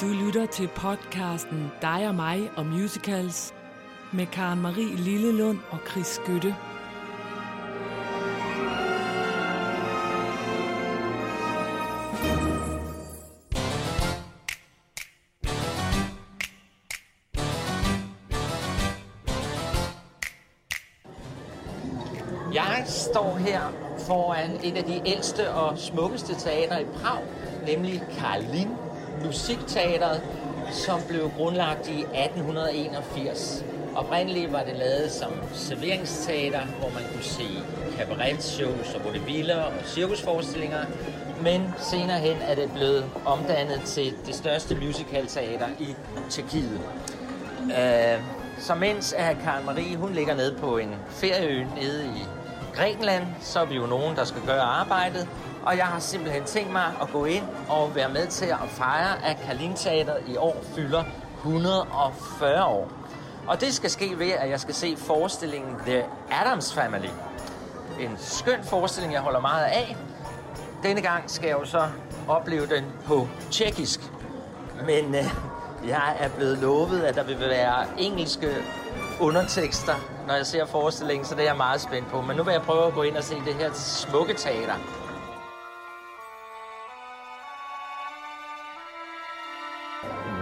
Du lytter til podcasten Dig og mig og musicals med Karen Marie Lillelund og Chris Skytte. Jeg står her foran et af de ældste og smukkeste teater i Prag, nemlig Karlin Musikteateret, som blev grundlagt i 1881. Oprindeligt var det lavet som serveringsteater, hvor man kunne se cabaret-shows og vaudeviller og cirkusforestillinger, men senere hen er det blevet omdannet til det største musicalteater i Tjekkiet. Uh, så mens at Karen Marie hun ligger nede på en ferieø nede i Grækenland, så er vi jo nogen, der skal gøre arbejdet. Og jeg har simpelthen tænkt mig at gå ind og være med til at fejre, at Kalin Teateret i år fylder 140 år. Og det skal ske ved, at jeg skal se forestillingen The Adams Family. En skøn forestilling, jeg holder meget af. Denne gang skal jeg jo så opleve den på tjekkisk. Men øh, jeg er blevet lovet, at der vil være engelske undertekster, når jeg ser forestillingen, så det er jeg meget spændt på. Men nu vil jeg prøve at gå ind og se det her smukke teater.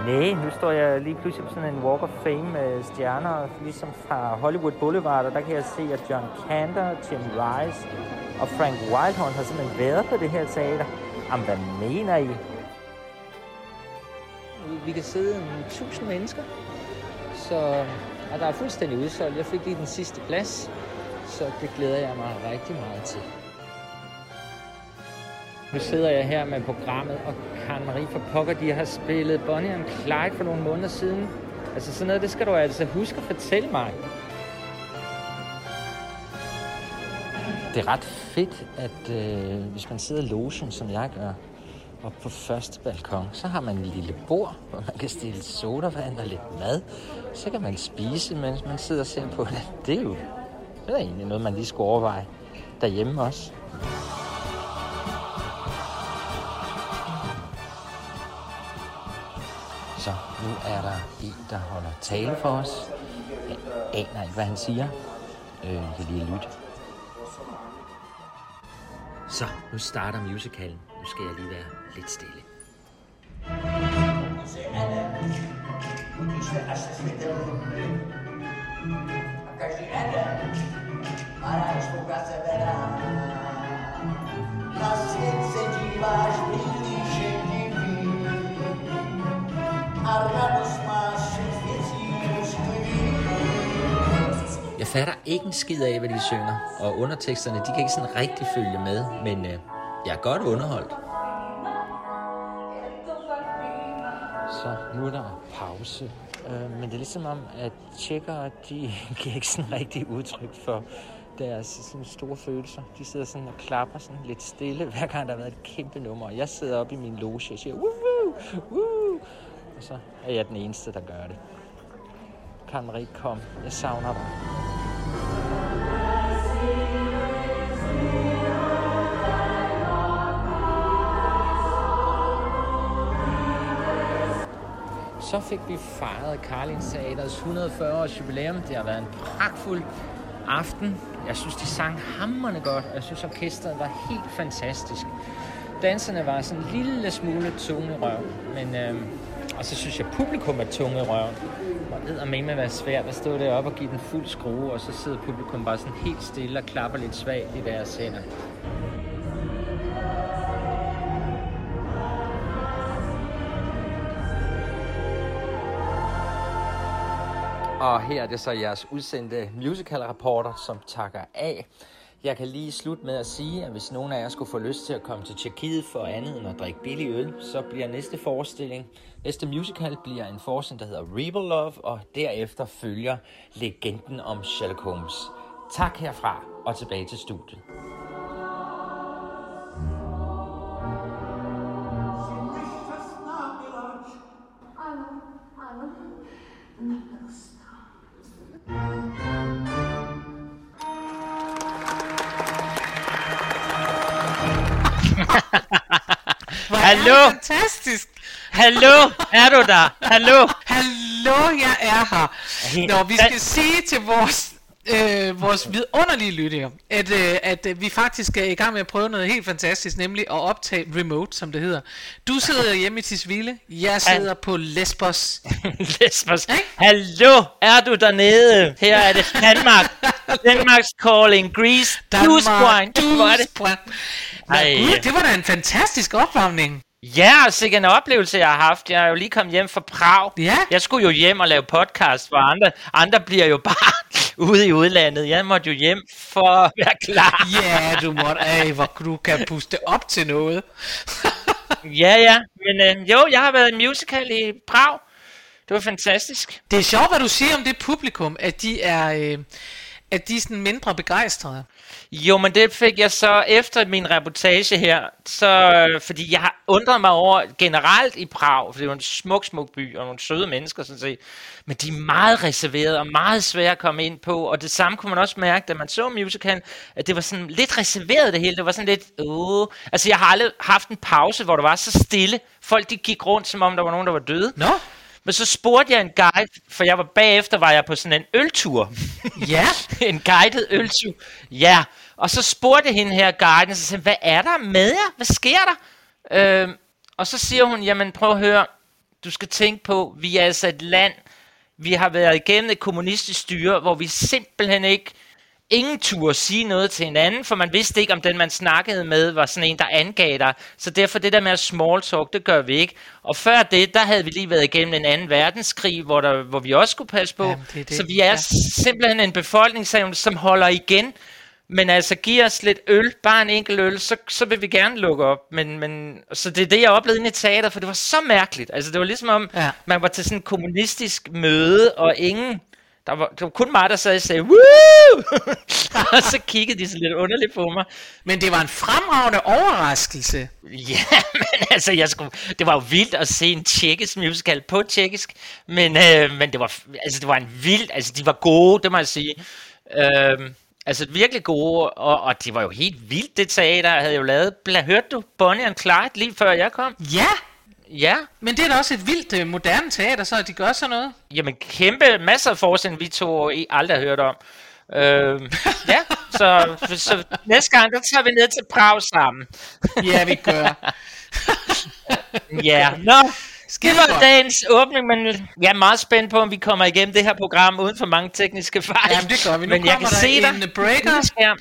Nej, nu står jeg lige pludselig på sådan en Walk of Fame med stjerner, ligesom fra Hollywood Boulevard, og der kan jeg se, at John Cantor, Tim Rice og Frank Wildhorn har simpelthen været på det her teater. Jamen, hvad mener I? Vi kan sidde en tusind mennesker, så og der er fuldstændig udsolgt. Jeg fik lige den sidste plads, så det glæder jeg mig rigtig meget til. Nu sidder jeg her med programmet, og Karen Marie for pokker, de har spillet Bonnie and Clyde for nogle måneder siden. Altså sådan noget, det skal du altså huske at fortælle mig. Det er ret fedt, at øh, hvis man sidder i logen, som jeg gør, og på første balkon, så har man en lille bord, hvor man kan stille sodavand og lidt mad. Så kan man spise, mens man sidder og ser på det. Det er jo det er egentlig noget, man lige skulle overveje derhjemme også. Nu er der en, der holder tale for os. Jeg aner ikke, hvad han siger. Øh, jeg kan lige lytte. Så, nu starter musicalen. Nu skal jeg lige være lidt stille. A Jeg fatter ikke en skid af, hvad de synger, og underteksterne, de kan ikke sådan rigtig følge med, men øh, jeg er godt underholdt. Så nu er der pause. Øh, men det er ligesom om, at tjekkere, de giver ikke sådan rigtig udtryk for deres sådan store følelser. De sidder sådan og klapper sådan lidt stille, hver gang der har været et kæmpe nummer. Jeg sidder oppe i min loge og siger, woo, woo, og så er jeg den eneste, der gør det. Kan Marie, kom. Jeg savner dig. Så fik vi fejret Karlin Teaters 140 års jubilæum. Det har været en pragtfuld aften. Jeg synes, de sang hammerne godt. Jeg synes, orkestret var helt fantastisk. Danserne var sådan en lille smule tunge røv. Men, øh, og så synes jeg, publikum er tunge i røven. Og det med at være svært at stå deroppe og give den fuld skrue, og så sidder publikum bare sådan helt stille og klapper lidt svagt i deres hænder. Og her er det så jeres udsendte musical-rapporter, som takker af. Jeg kan lige slutte med at sige, at hvis nogen af jer skulle få lyst til at komme til Tjekkiet for andet end at drikke billig øl, så bliver næste forestilling, næste musical bliver en forestilling, der hedder Rebel Love, og derefter følger legenden om Sherlock Holmes. Tak herfra, og tilbage til studiet. Thank you. Hallo? fantastisk. Hallo, er du der? Hallo. Hallo, jeg er her. Nå, vi skal sige til vores øh, vores vidunderlige lyttere, at, øh, at øh, vi faktisk er i gang med at prøve noget helt fantastisk, nemlig at optage remote, som det hedder. Du sidder hjemme i Tisvilde, jeg sidder på Lesbos. Lesbos. Hallo, er du dernede? Her er det Danmark. Danmarks calling. Greece. Dusbrand. Hvor er det? Gud, var da en fantastisk opvarmning. Ja, sikkert en oplevelse, jeg har haft. Jeg er jo lige kommet hjem fra Prag. Ja. Jeg skulle jo hjem og lave podcast, hvor andre, andre bliver jo bare ude i udlandet. Jeg måtte jo hjem for at være klar. Ja, du måtte, ej, hvor du kan puste op til noget. Ja, ja. Men øh, jo, jeg har været i musical i Prag. Det var fantastisk. Det er sjovt, hvad du siger om det publikum, at de er, øh, at de er sådan mindre begejstrede. Jo, men det fik jeg så efter min reportage her, så, øh, fordi jeg har undret mig over generelt i Prag, for det er jo en smuk, smuk by, og nogle søde mennesker sådan set, men de er meget reserverede og meget svære at komme ind på, og det samme kunne man også mærke, da man så musicalen, at det var sådan lidt reserveret det hele, det var sådan lidt, åh, altså jeg har aldrig haft en pause, hvor der var så stille, folk de gik rundt, som om der var nogen, der var døde, Nå, men så spurgte jeg en guide, for jeg var bagefter, var jeg på sådan en øltur, ja. en guided øltur. Ja, og så spurgte hende her guiden, så sagde, hvad er der med jer? Hvad sker der? Øhm, og så siger hun, jamen prøv at høre, du skal tænke på, vi er altså et land, vi har været igennem et kommunistisk styre, hvor vi simpelthen ikke, ingen turde sige noget til hinanden, for man vidste ikke, om den man snakkede med, var sådan en, der angav dig. Så derfor det der med at small talk, det gør vi ikke. Og før det, der havde vi lige været igennem en anden verdenskrig, hvor, der, hvor vi også skulle passe på. Jamen, det det. Så vi er Ja. simpelthen en befolkning, som, holder igen. Men altså, giv os lidt øl, bare en enkelt øl, så, så vil vi gerne lukke op. Men, men, så det er det, jeg oplevede inde i teater, for det var så mærkeligt. Altså, det var ligesom om, ja. man var til sådan en kommunistisk møde, og ingen... Der var, det var kun mig, der sad og sagde, Woo! og så kiggede de så lidt underligt på mig. Men det var en fremragende overraskelse. Ja, men altså, jeg skulle, det var jo vildt at se en tjekkisk musical på tjekkisk, men, øh, men det var, altså, det var en vild, altså, de var gode, det må jeg sige. Øh, altså, virkelig gode, og, og det var jo helt vildt, det teater, jeg havde jo lavet. Hørte du Bonnie and Clyde lige før jeg kom? Ja, Ja, men det er da også et vildt øh, moderne teater, så at de gør sådan noget. jamen kæmpe masser af forestillinger, vi to I aldrig har hørt om. Øh, ja, så, så næste gang, der tager vi ned til Prag sammen. Ja, vi gør. Ja, nå. Skide Det var dagens åbning, men jeg er meget spændt på, om vi kommer igennem det her program uden for mange tekniske fejl. Jamen, det gør vi. Nu men jeg kan der se dig. en breaker. Lille skærm.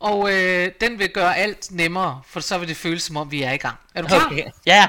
Og øh, den vil gøre alt nemmere, for så vil det føles som om, vi er i gang. Er du klar? Okay. Ja.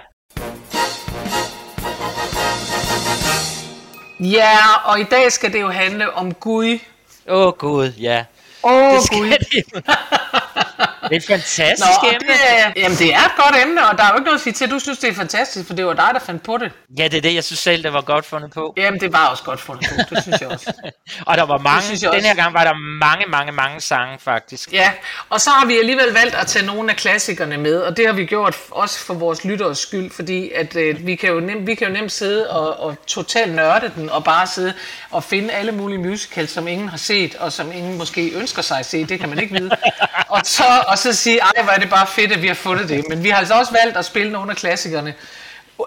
Ja, og i dag skal det jo handle om Gud. Åh oh, gud, ja. Åh, oh, Det skal det. det er et fantastisk Nå, emne. det jamen det er et godt emne, og der er jo ikke noget at sige til, at du synes, det er fantastisk, for det var dig, der fandt på det. Ja, det er det, jeg synes selv, det var godt fundet på. Jamen, det var også godt fundet på, det synes jeg også. Og der var mange, den også. her gang var der mange, mange, mange sange faktisk. Ja, og så har vi alligevel valgt at tage nogle af klassikerne med, og det har vi gjort også for vores lytteres skyld, fordi at, øh, vi, kan jo nemt, vi kan jo nemt sidde og, og totalt nørde den, og bare sidde og finde alle mulige musicals, som ingen har set, og som ingen måske ønsker sig at se, det kan man ikke vide. og, så, og så sige, ej, hvor er det bare fedt, at vi har fundet det. Men vi har altså også valgt at spille nogle af klassikerne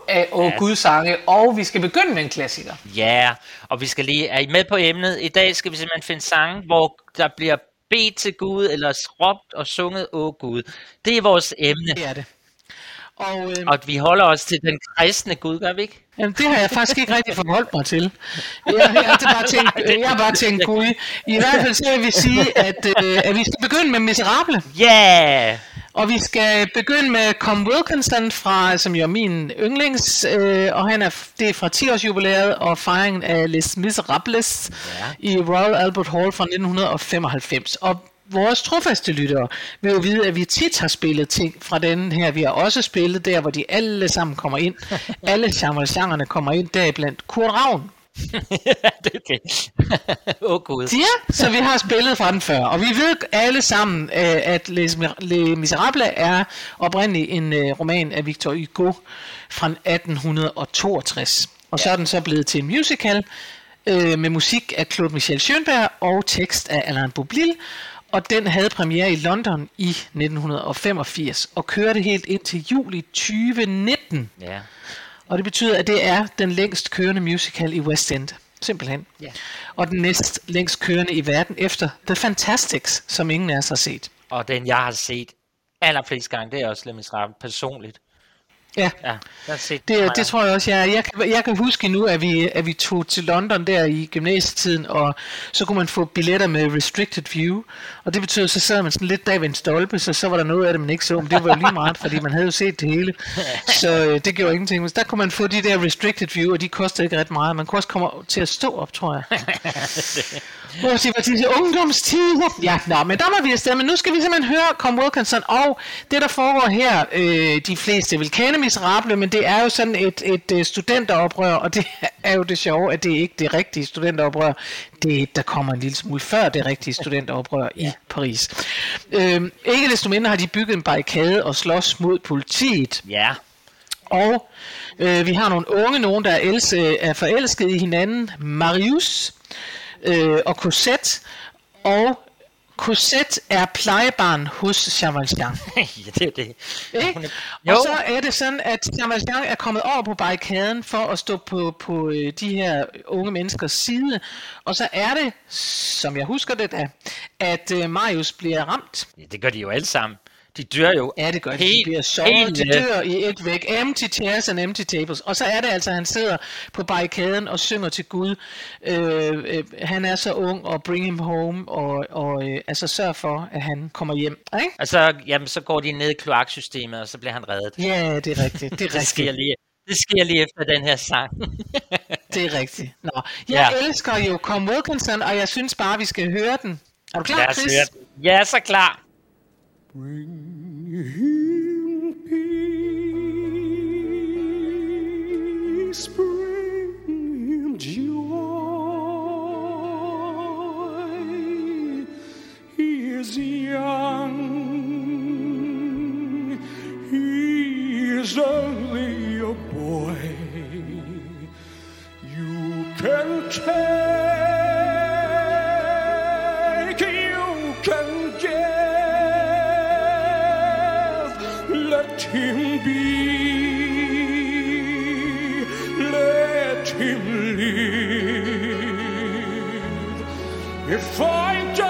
af Åh Gud sange, og vi skal begynde med en klassiker. Ja, og vi skal lige, er I med på emnet? I dag skal vi simpelthen finde sange, hvor der bliver bedt til Gud, eller råbt og sunget, åh Gud. Det er vores emne, Det er det. Og, øh, og vi holder os til den kristne Gud, gør vi ikke? Jamen, det har jeg faktisk ikke rigtig forholdt mig til. Jeg, jeg, har bare tænkt, jeg har bare tænkt, gud. I hvert fald så vil vi sige, at, øh, at vi skal begynde med Miserable. Ja! Yeah! Og vi skal begynde med Com Wilkinson, fra, som jo er min yndlings, øh, og han er, det er fra 10-års jubilæet og fejringen af Les Miserables Ja. i Royal Albert Hall fra 1995. Og vores trofaste lyttere vil jo vide, at vi tit har spillet ting fra den her. Vi har også spillet der, hvor de alle sammen kommer ind. alle genrerne kommer ind, deriblandt Kurt Ravn. det er det. åh Gud. Ja, så vi har spillet fra den før, og vi ved alle sammen, øh, at Les Miserables er oprindeligt en øh, roman af Victor Hugo fra 1862. Og så er den så blevet til en musical øh, med musik af Claude Michel Schönberg og tekst af Alain Boublil. Og den havde premiere i London i 1985 og kørte helt ind til juli 2019. Ja. Og det betyder, at det er den længst kørende musical i West End. Simpelthen. Ja. Og den næst længst kørende i verden efter The Fantastics, som ingen af os har set. Og den, jeg har set allerflest gange, det er også Les Miserables personligt. Ja, Ja, det, meget. det tror jeg også. Jeg, jeg, kan, jeg kan huske nu, at vi, at vi tog til London der i gymnasietiden, og så kunne man få billetter med restricted view, og det betød, så sad man sådan lidt bag ved en stolpe, så så var der noget af det, man ikke så, men det var jo lige meget, fordi man havde jo set det hele, så øh, det gjorde ingenting. Men der kunne man få de der restricted view, og de kostede ikke ret meget. Man kunne også komme til at stå op, tror jeg. Var disse ungdomstider. Ja, nå, men der må vi afsted. Men nu skal vi simpelthen høre Tom Wilkinson. Og det, der foregår her, øh, de fleste vil kende Miserable, men det er jo sådan et, et øh, studenteroprør, og det er jo det sjove, at det ikke er det rigtige studenteroprør. Det er et, der kommer en lille smule før det rigtige studenteroprør i Paris. Øh, ikke desto mindre har de bygget en barrikade og slås mod politiet. Ja, Og øh, vi har nogle unge, nogen der er, else, er forelsket i hinanden. Marius øh, og Cosette. Og Cosette er plejebarn hos Jean Valjean. ja det er det. Ikke? Er- Og så er det sådan, at Jean Valjean er kommet over på barrikaden for at stå på, på øh, de her unge menneskers side. Og så er det, som jeg husker det da, at øh, Marius bliver ramt. Ja, det gør de jo alle sammen. De dør jo Ja, det gør. De helt, bliver såret, de dør i et væk. Empty chairs and empty tables. Og så er det altså, at han sidder på barrikaden og synger til Gud. Øh, øh, han er så ung, og bring him home, og, og øh, altså sørg for, at han kommer hjem. Ikke? Og så, jamen, så går de ned i kloaksystemet, og så bliver han reddet. Ja, det er rigtigt. Det er Det sker rigtigt. lige, det sker lige efter den her sang. Det er rigtigt. Nå. Jeg Ja. elsker jo Tom Wilkinson, og jeg synes bare, vi skal høre den. Er du klar, Chris? Ja, så klar. Bring him peace. If I die,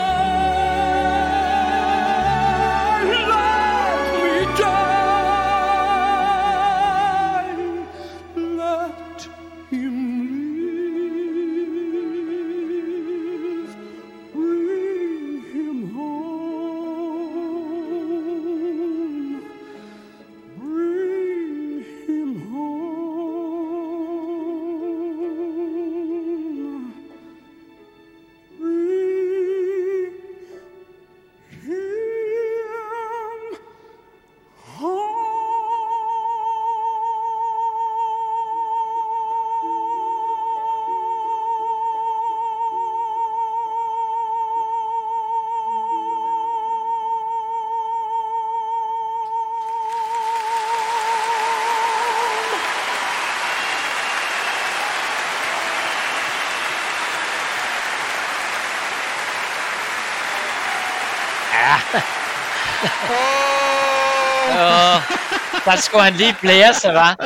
der skulle han lige blære sig, var.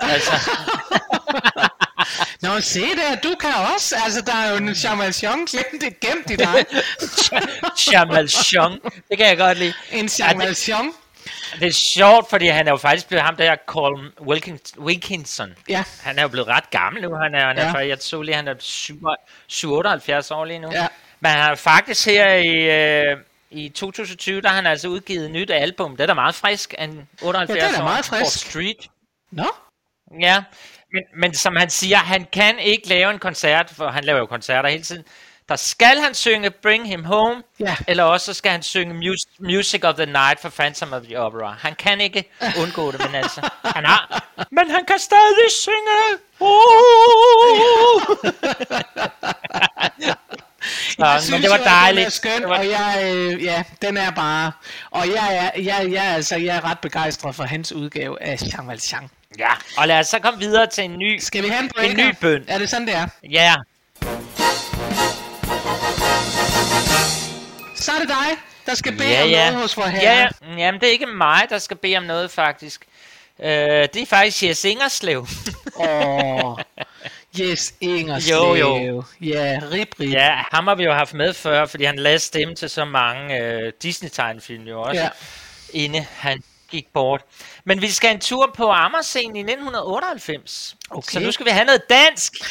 Altså, Nå, se der, du kan også. Altså, der er jo en Valjean glemt, gemt i dig. Jamal Chong, det kan jeg godt lide. En Ja, Jean det- er sjovt, fordi han er jo faktisk blevet ham der, Colm Wilkins, Wilkinson. Ja. Han er jo blevet ret gammel nu. Han er, han er Ja. ja. jeg så lige, han er 78 år lige nu. Ja. Men han har faktisk her i, øh, i 2020, der har han altså udgivet et nyt album. Det er da meget frisk. En 78 Ja, det er da meget frisk. Street. Nå, Ja, men, men som han siger, han kan ikke lave en koncert, for han laver jo koncerter hele tiden. Der skal han synge Bring Him Home, Ja. eller også så skal han synge Mus- Music of the Night for Phantom of the Opera. Han kan ikke undgå det, men altså, han har. Men han kan stadig synge. Uh! jeg Så, synes men det var at Den er dejligt. skøn, Det var- og jeg, øh, ja, den er bare... Og jeg er, jeg, jeg, altså, jeg er ret begejstret for hans udgave af Jean Valjean. Ja, og lad os så komme videre til en ny. Skal vi have en En ny bøn. Er det sådan, det er? Ja, Så er det dig, der skal bede ja, om ja. noget hos vor herre. Ja, ja. Jamen, det er ikke mig, der skal bede om noget, faktisk. Øh, det er faktisk Jes Ingerslev. Åh, yes, Ingerslev. Jo, jo. Ja, rib, rib. ja, ham har vi jo haft med før, fordi han lavede stemme til så mange øh, Disney-tegnefilm jo også, Ja. inden han gik bort. Men vi skal en tur på Amagerscenen i 1998. Okay. Så nu skal vi have noget dansk.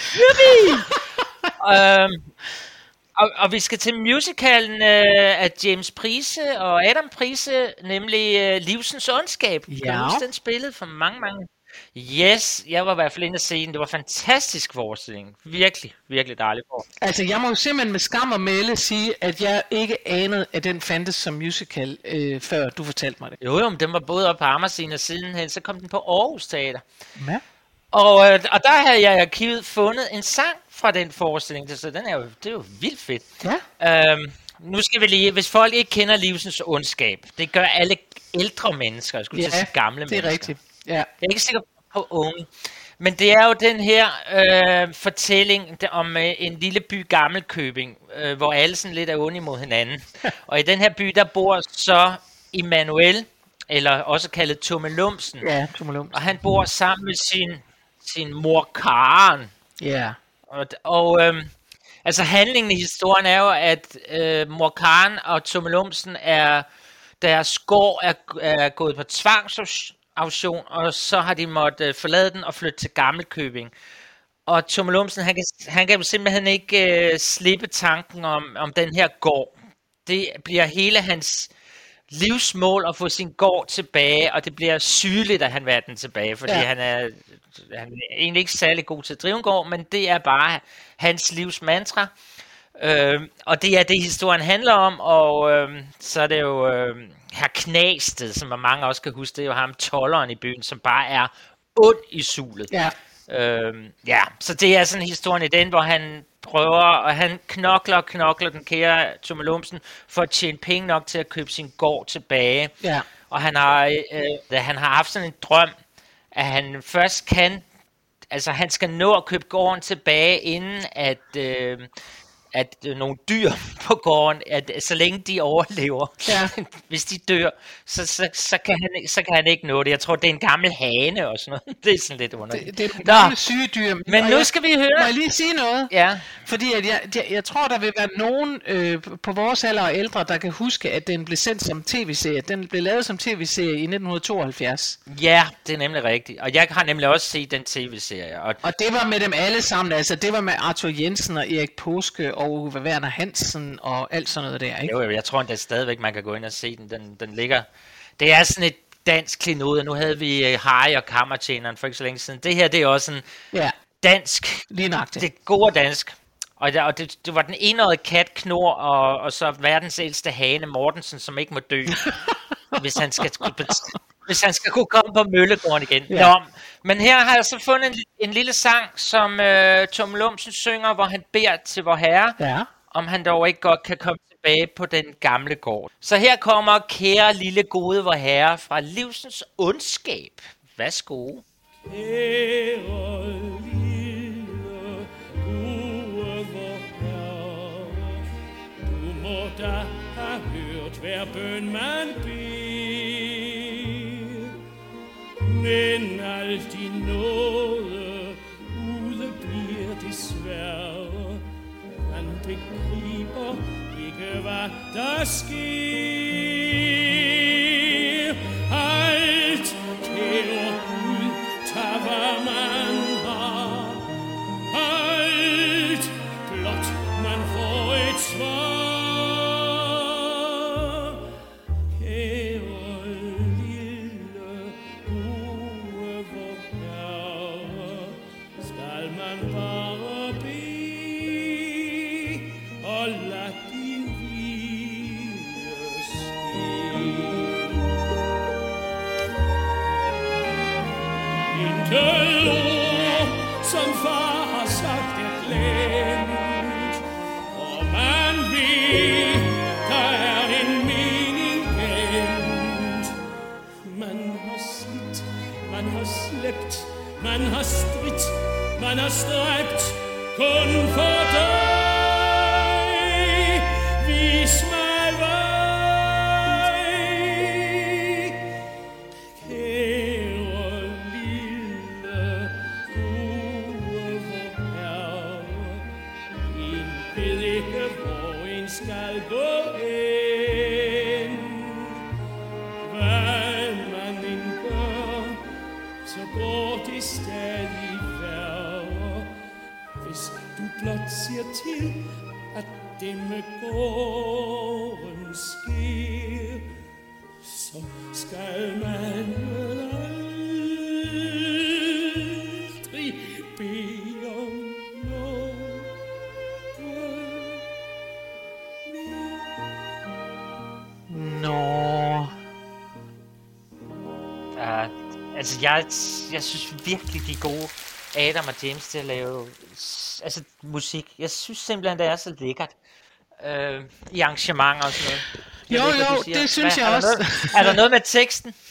Øhm, og, og vi skal til musicalen øh, af James Prise og Adam Prise, nemlig øh, Livsens Ondskab. Ja. huske den spillet for mange, mange Yes, jeg var i hvert fald inde at se den. Det var fantastisk forestilling. Virkelig, virkelig dejlig forestilling. Altså, jeg må jo simpelthen med skam og melde sige, at jeg ikke anede, at den fandtes som musical, øh, før du fortalte mig det. Jo, jo, men den var både op på Amagersen og sidenhen, så kom den på Aarhus Teater. Ja. Og, øh, og der havde jeg i arkivet fundet en sang fra den forestilling, så den er jo, det er jo vildt fedt. Ja. Øhm, nu skal vi lige, hvis folk ikke kender livsens ondskab, det gør alle ældre mennesker, jeg skulle ja, sige gamle det er mennesker. rigtigt. Ja. Jeg er ikke sikker på unge. Men det er jo den her øh, fortælling om øh, en lille by Gammelkøbing, øh, hvor alle sådan lidt er onde imod hinanden. og i den her by, der bor så Immanuel, eller også kaldet Tumme Lumsen. Ja, tumulum. Og han bor sammen med sin, sin mor Karen. Ja. Og, og øhm, altså handlingen i historien er jo, at øh, mor Karen og Tumme Lumsen er, deres gård er, er gået på tvangsauktion, og så har de måttet øh, forlade den og flytte til Gammelkøbing. Og Tumme Lumsen, han kan, han kan simpelthen ikke øh, slippe tanken om, om den her gård. Det bliver hele hans livsmål at få sin gård tilbage, og det bliver sygeligt, at han vil have den tilbage, fordi ja. han, er, han er egentlig ikke særlig god til at drive en gård, men det er bare hans livs mantra. Øh, og det er det, historien handler om, og øh, så er det jo øh, herr Knasted, som mange også kan huske, det er jo ham tolleren i byen, som bare er ond i sulet. Ja. Øhm, ja, så det er sådan historien i den, hvor han prøver, og han knokler og knokler den kære Lumsen, for at tjene penge nok til at købe sin gård tilbage. Ja. Og han har, øh, da han har haft sådan en drøm, at han først kan, altså han skal nå at købe gården tilbage, inden at, øh, at øh, nogle dyr på gården, at så længe de overlever, Ja. hvis de dør, så, så, så, kan han, så kan han ikke nå det. Jeg tror, det er en gammel hane og sådan noget. Det er sådan lidt underligt. Det, det er Nå, gamle syge dyr. men nu jeg- skal vi Må høre. jeg lige sige noget? Ja, Fordi at jeg, jeg, jeg tror, der vil være nogen øh, på vores alder og ældre, der kan huske, at den blev sendt som tv-serie. Den blev lavet som tv-serie i 1972. ja, det er nemlig rigtigt. Og jeg har nemlig også set den tv-serie. Og Og det var med dem alle sammen. Altså, det var med Arthur Jensen og Erik Påske og Werner Hansen og alt sådan noget der, ikke? jo, jeg tror endda stadigvæk, man kan gå ind og se den. Den, den ligger... Det er sådan et dansk klinode. Nu havde vi uh, Harry og Kammertjeneren for ikke så længe siden. Det her, det er også en Ja, dansk lige nøjagtigt. Det gode dansk. Og, der, og det, det var den enårige kat Knor, og, og så verdens ældste hane Mortensen, som ikke må dø, hvis, han skal, hvis han skal kunne komme på Møllegården igen. Ja. Nå, men her har jeg så fundet en, en lille sang, som øh, Tom Lumsen synger, hvor han beder til vor herre, Ja. om han dog ikke godt kan komme tilbage på den gamle gård. Så her kommer kære lille gode vor herre fra livsens ondskab. Værsgo. Kære lille gode vor Herre, du må da have hørt hver bøn man beder. Men alt i nåde ude bliver desværre. Man begriber ikke, hvad der sker. meiner streibt Konfetti, wie's mal wei. Caroline, du herre, in billige, hvor en skal gå hen. Blot Kære til at det med gården sker, så skal man aldrig bede om noget Nå. Uh, altså, jeg, jeg synes virkelig, de er gode. Adam og James til at lave altså, musik. Jeg synes simpelthen, det er så lækkert. øh, I arrangementer og sådan noget. Jo, ved jo, siger. det synes Hvad- jeg er også. Noget, er der noget med teksten?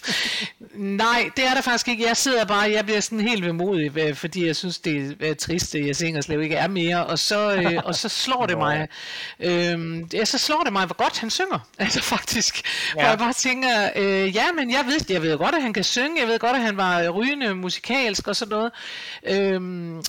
Nej, det er der faktisk ikke. Jeg sidder bare, jeg bliver sådan helt vemodig, øh, fordi jeg synes, det er trist, at jeg synger slet ikke er mere. Og så, øh, og så slår det mig, øh, ja, så slår det mig, hvor godt han synger. Altså faktisk, ja. hvor jeg bare tænker, øh, ja, men jeg ved, jeg ved godt, at han kan synge. Jeg ved godt, at han var rygende musikalsk og sådan noget. Øh,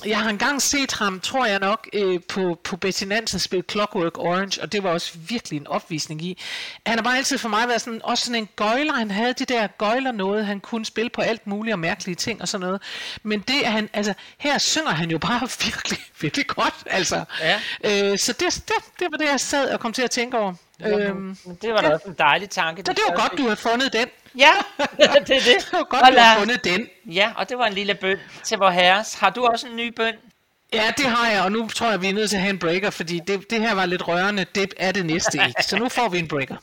jeg har engang set ham, tror jeg nok, øh, på, på Betty Nansen spille Clockwork Orange, og det var også virkelig en opvisning i. Han har bare altid for mig været sådan, også sådan en gøjler. Han havde de der gøjler noget, han kunne spille på alt muligt og mærkelige ting og sådan noget. Men det er han, altså, her synger han jo bare virkelig, virkelig godt, altså. Ja. Øh, så det, det, det var det, jeg sad og kom til at tænke over. Øhm, Det var da ja. også en dejlig tanke. så det var godt, du havde fundet den. Ja, det er det. Det var godt, Og du havde fundet den. Ja, og det var en lille bøn til vor herres. Har du også en ny bøn? Ja, det har jeg, og nu tror jeg, vi er nødt til at have en breaker, fordi det, det her var lidt rørende. Det er det næste ikke. Så nu får vi en breaker.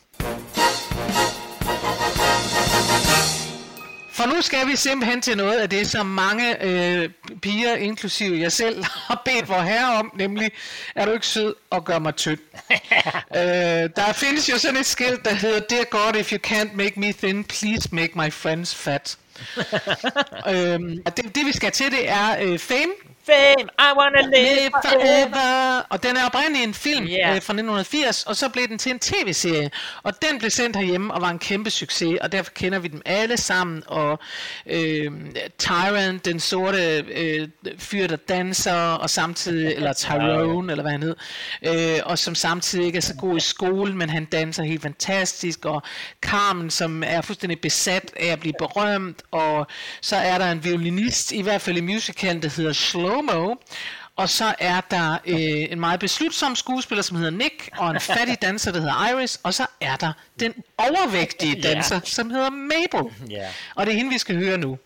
For nu skal vi simpelthen til noget af det, som mange øh, piger, inklusive jeg selv, har bedt vor herre om, nemlig, er du ikke sød og gør mig tynd? øh, der findes jo sådan et skilt, der hedder, Dear God, if you can't make me thin, please make my friends fat. øhm, det, det vi skal til, det er øh, Fame, Fame, I wanna live Live forever. Og den er oprindeligt en film yeah. øh, fra 1980, og så blev den til en tv-serie. Og den blev sendt herhjemme og var en kæmpe succes, og derfor kender vi dem alle sammen. Og øh, Tyrant, den sorte øh, fyr, der danser, og samtidig, eller Tyrone, eller hvad han hed, øh, og som samtidig ikke er så god i skole, men han danser helt fantastisk. Og Carmen, som er fuldstændig besat af at blive berømt, og så er der en violinist, i hvert fald i musicalen, der hedder Shlomo, og så er der øh, en meget beslutsom skuespiller, som hedder Nick, og en fattig danser, der hedder Iris, og så er der den overvægtige danser, som hedder Mabel. Ja. Og det er hende, vi skal høre nu.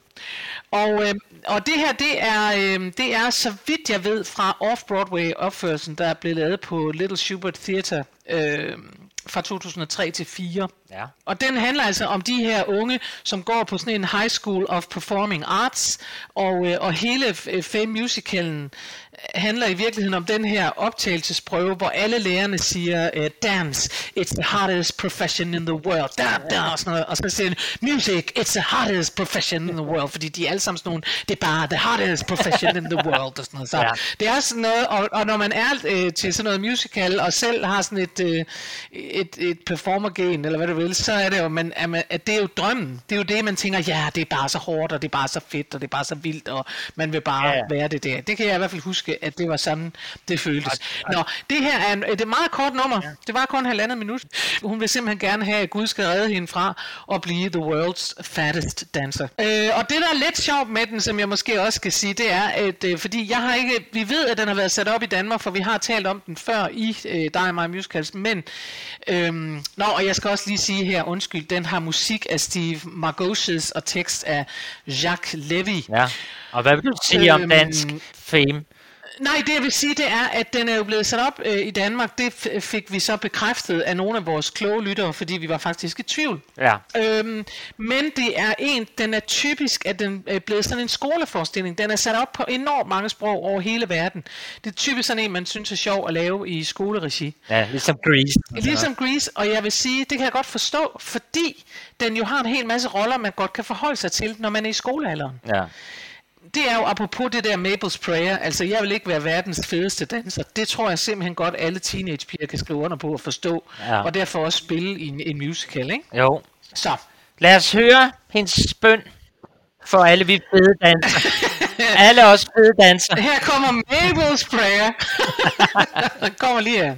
Og, øh, og det her, det er, øh, det er, så vidt jeg ved, fra Off-Broadway opførelsen, der er blevet lavet på Little Schubert Theatre øh, fra 2003 til 4. Ja. Og den handler altså om de her unge, som går på sådan en High School of Performing Arts, og, øh, og hele Fame Musicalen handler i virkeligheden om den her optagelsesprøve, hvor alle lærerne siger, uh, dance, it's the hardest profession in the world, da, da, og sådan noget, og så siger de, music, it's the hardest profession in the world, fordi de er alle sammen sådan nogle, det er bare the hardest profession in the world, og sådan noget. Så Ja. det er sådan noget, og, og når man er øh, til sådan noget musical, og selv har sådan et, øh, et, et performergen, eller hvad du vil, så er det jo, man, at, man, at det er jo drømmen. Det er jo det, man tænker, ja, det er bare så hårdt, og det er bare så fedt, og det er bare så vildt, og man vil bare ja. være det der. Det kan jeg i hvert fald huske, at det var sådan, det føltes. Nå, det her er en, det er et meget kort nummer. Ja. Det var kun halvandet minut. Hun vil simpelthen gerne have, at Gud skal redde hende fra at blive the world's fattest dancer. Øh, og det, der er lidt sjovt med den, som jeg måske også skal sige, det er, at øh, fordi jeg har ikke, vi ved, at den har været sat op i Danmark, for vi har talt om den før i øh, Die My Musicals, men, øhm, nå, og jeg skal også lige sige her, undskyld, den har musik af Steve Margoshes og tekst af Jacques Levy. Ja. Og hvad vil du sige om Øhm, dansk fame? Nej, det jeg vil sige, det er, at den er jo blevet sat op øh, i Danmark. Det fik vi så bekræftet af nogle af vores kloge lyttere, fordi vi var faktisk i tvivl. Ja. Øhm, men det er en, den er typisk, at den er blevet sådan en skoleforestilling. Den er sat op på enormt mange sprog over hele verden. Det er typisk sådan en, man synes er sjov at lave i skoleregi. Ja, ligesom Grease. Ligesom Grease, og jeg vil sige, det kan jeg godt forstå, fordi den jo har en hel masse roller, man godt kan forholde sig til, når man er i skolealderen Ja. Det er jo apropos det der Mabel's Prayer, altså jeg vil ikke være verdens fedeste danser. Det tror jeg simpelthen godt alle teenagepiger kan skrive under på at forstå, Ja. og derfor også spille i en, en musical, ikke? Jo. Så, Lad os høre hendes bøn for alle vi fede danser. alle os fede danser. her kommer Mabel's Prayer. Den kommer lige her.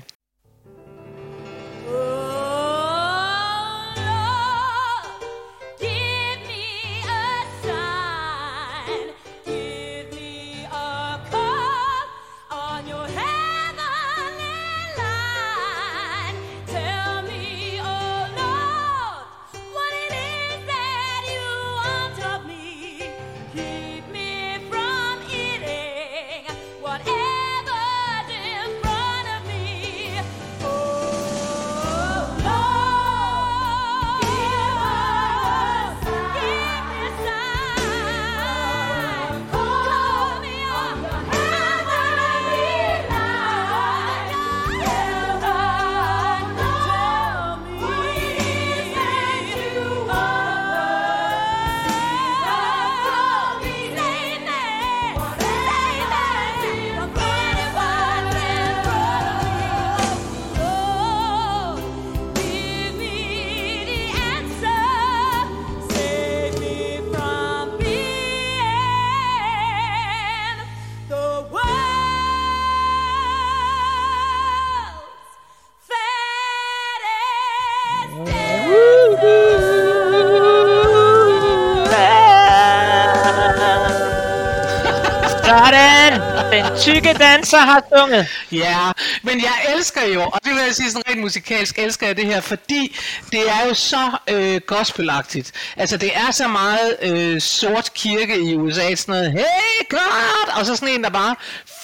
Tykke danser har sunget. Ja, men jeg elsker jo, og det vil jeg sige sådan rent musikalsk, elsker jeg det her, fordi det er jo så øh, gospelagtigt. Altså det er så meget øh, sort kirke i USA, sådan noget, hey God, og så sådan en, der bare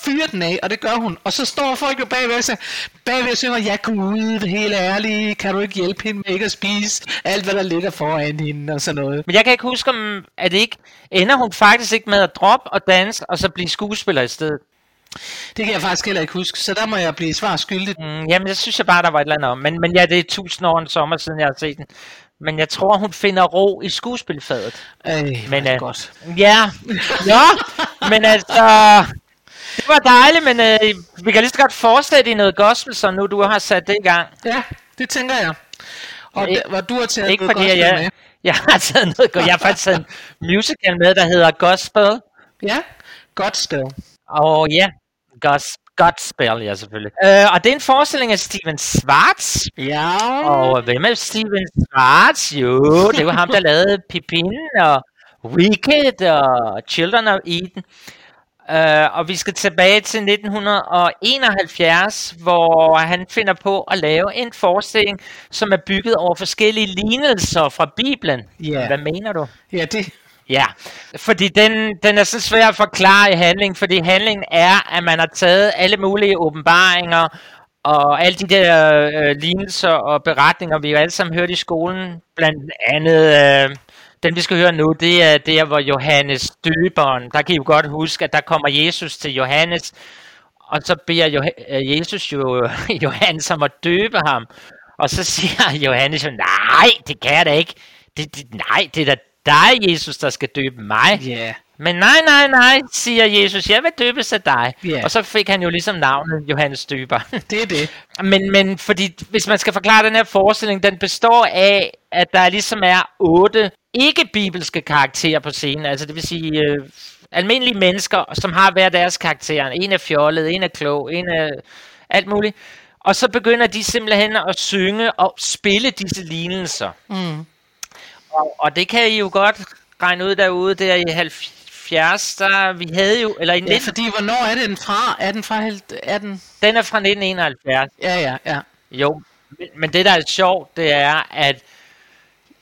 fyrer den af, og det gør hun. Og så står folk jo bagved og siger, bagved synger, ja Gud, helt ærlig, kan du ikke hjælpe hende med ikke at spise alt, hvad der ligger foran hende, og sådan noget. Men jeg kan ikke huske, om at det ikke ender hun faktisk ikke med at droppe og danse, og så blive skuespiller i stedet. Det kan jeg faktisk heller ikke huske, så der må jeg blive svar skyldig. Mm, jamen, jeg synes jeg bare, der var et eller andet om. Men, men ja, det er tusind år en sommer siden, jeg har set den. Men jeg tror, hun finder ro i skuespilfadet. Øh, Men, øh, godt. Ja, ja, men altså... Det var dejligt, men øh, vi kan lige så godt fortsætte i noget gospel, så nu du har sat det i gang. Ja, det tænker jeg. Og hvor du har taget Ikke noget fordi gospel jeg, med. jeg har taget noget, jeg har faktisk taget en musical med, der hedder Gospel. Ja, godt sted. Og ja, Gos- Godspell, ja selvfølgelig. Øh, og det er en forestilling af Steven Schwartz. Ja. Og hvem er Steven Schwartz? Jo, det jo ham, der lavede Pippin og Wicked og Children of Eden. Uh, og vi skal tilbage til 1971, hvor han finder på at lave en forestilling, som er bygget over forskellige lignelser fra Bibelen. Ja. Hvad mener du? Ja, det, Ja, fordi den, den er så svær at forklare i handling, fordi handlingen er, at man har taget alle mulige åbenbaringer og alle de der øh, lignelser og beretninger, vi jo alle sammen hørte i skolen, blandt andet øh, den vi skal høre nu, det er der, hvor Johannes døberen, der kan I jo godt huske, at der kommer Jesus til Johannes, og så beder jo, øh, Jesus jo øh, Johannes om at døbe ham, og så siger Johannes jo, nej, det kan jeg da ikke, det, det, nej, det er da dig, Jesus, der skal døbe mig. ja. Men nej, nej, nej, siger Jesus, jeg vil døbes af dig. Ja. Og så fik han jo ligesom navnet Johannes Døber. Det er det. men, men fordi, hvis man skal forklare den her forestilling, den består af, at der ligesom er otte ikke-bibelske karakterer på scenen. Altså det vil sige øh, almindelige mennesker, som har hver deres karakter. En er fjollet, en er klog, en er alt muligt. Og så begynder de simpelthen at synge og spille disse lignelser. Mm. Og, og det kan I jo godt regne ud derude, der i 70, der vi havde jo, eller i Ja, 19, fordi hvornår er den fra? Er den fra helt... Er den... den er fra 1971. Ja, ja, ja. Jo, men, men det der er sjovt, det er, at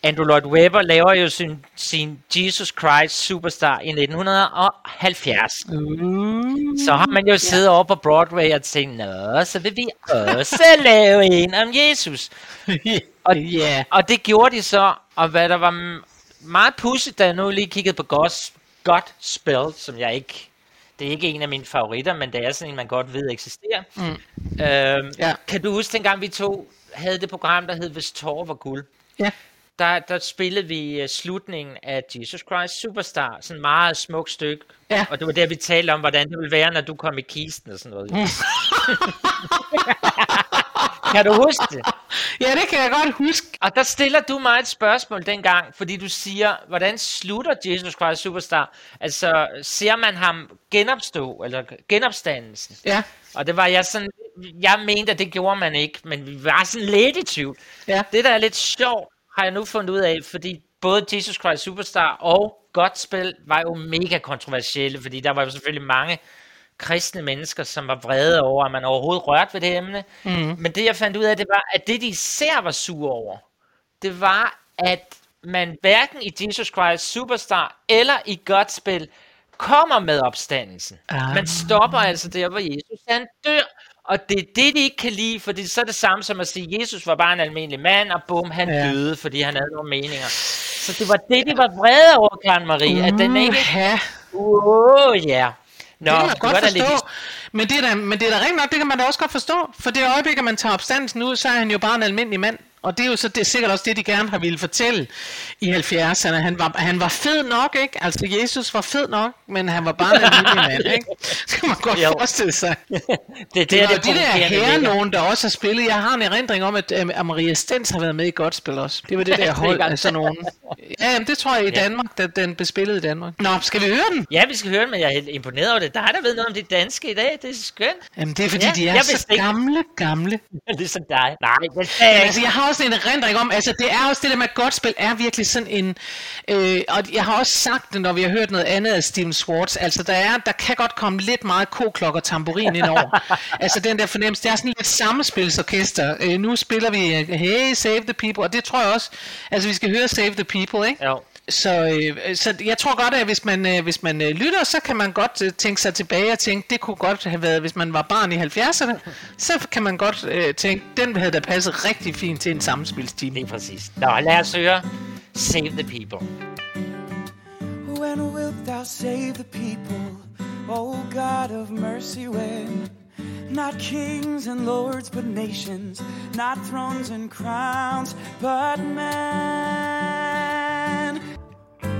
Andrew Lloyd Webber laver jo sin, sin Jesus Christ Superstar i 1970. Uh. Så har man jo siddet over på Broadway og tænkt, nå, så vil vi også lave en om Jesus. Og, ja. og det gjorde de så, og hvad der var meget pudsigt, da jeg nu lige kiggede på Gos, Godspell, som jeg ikke, det er ikke en af mine favoritter, men det er sådan en, man godt ved eksisterer. Mm. Øhm, Ja. Kan du huske, dengang vi to havde det program, der hed Hvis Tår var guld? Ja. Der, der spillede vi uh, slutningen af Jesus Christ Superstar, sådan et meget smukt stykke. Ja. Og det var der, vi talte om, hvordan det ville være, når du kom i kisten og sådan noget. kan du huske det? Ja, det kan jeg godt huske. Og der stiller du mig et spørgsmål dengang, fordi du siger, hvordan slutter Jesus Christ Superstar? Altså, ser man ham genopstå, eller genopstandelsen? Ja. Og det var jeg sådan, jeg mente, at det gjorde man ikke, men vi var sådan lidt i tvivl. Ja. Det, der er lidt sjovt, har jeg nu fundet ud af, fordi både Jesus Christ Superstar og Godspil var jo mega kontroversielle, fordi der var jo selvfølgelig mange kristne mennesker, som var vrede over, at man overhovedet rørte ved det emne. Mm. Men det, jeg fandt ud af, det var, at det, de især var sure over, det var, at man hverken i Jesus Christ Superstar eller i Godspil kommer med opstandelsen. Ah. Man stopper altså der, hvor Jesus han dør. Og det er det, de ikke kan lide, fordi så er det samme som at sige, at Jesus var bare en almindelig mand, og bum, han Ja. døde, fordi han havde nogle meninger. Så det var det, de var vrede over, Karen Marie, at den ikke... Ja, oh, ja. Nå, det kan jeg godt var forstå. lidt... Men det, er da, men det er da rent nok, det kan man da også godt forstå. For det øjeblik, at man tager opstandelsen ud, så er han jo bare en almindelig mand. Og det er jo så det er sikkert også det, de gerne har ville fortælle i 70'erne. Han var, han var fed nok, ikke? Altså, Jesus var fed nok, men han var bare en almindelig mand, ikke? Så kan man godt Jo. forestille sig. Det, det, Det er det de der herrer, nogen, der også har spillet. Jeg har en erindring om, at, øhm, at Maria Stens har været med i godt spil også. Det var det der hold af sådan nogen. Ja, jamen, det tror jeg i Danmark, da den blev spillet i Danmark. Nå, skal vi høre den? Ja, vi skal høre den, men jeg er helt imponeret over det. Der er der ved noget om det danske i dag. Det er skønt. Jamen, det er fordi, Ja, de er så ikke. gamle, gamle. ligesom dig. Nej, det er ikke. altså, jeg har også en erindring om, altså det er også det der med, at godt spil er virkelig sådan en, øh, og jeg har også sagt det, når vi har hørt noget andet af Steven Schwartz, altså der er, der kan godt komme lidt meget koklok og tamburin ind over. altså den der fornemmelse, det er sådan lidt sammenspilsorkester. Øh, nu spiller vi, øh, hey, save the people, og det tror jeg også, altså vi skal høre save the people, ikke? Jo. Så, øh, så jeg tror godt, at hvis man, øh, hvis man øh, lytter, så kan man godt øh, tænke sig tilbage og tænke, det kunne godt have været, hvis man var barn i 70'erne, så kan man godt øh, tænke, den havde da passet rigtig fint til en sammenspilsteam. Lige præcis. Nå, lad os høre Save the People. When wilt thou save the people, O God of mercy, when not kings and lords, but nations, not thrones and crowns, but man?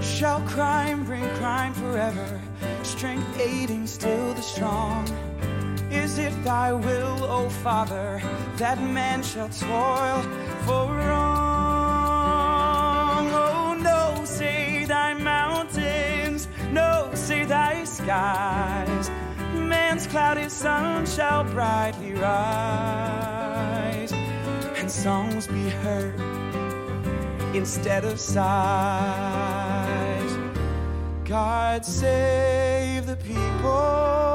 Shall crime bring crime forever, strength aiding still the strong? Is it thy will, O Father, that man shall toil for wrong? Oh no, say thy mountains, no, say thy skies. Man's cloudy sun shall brightly rise, and songs be heard instead of sighs. God save the people.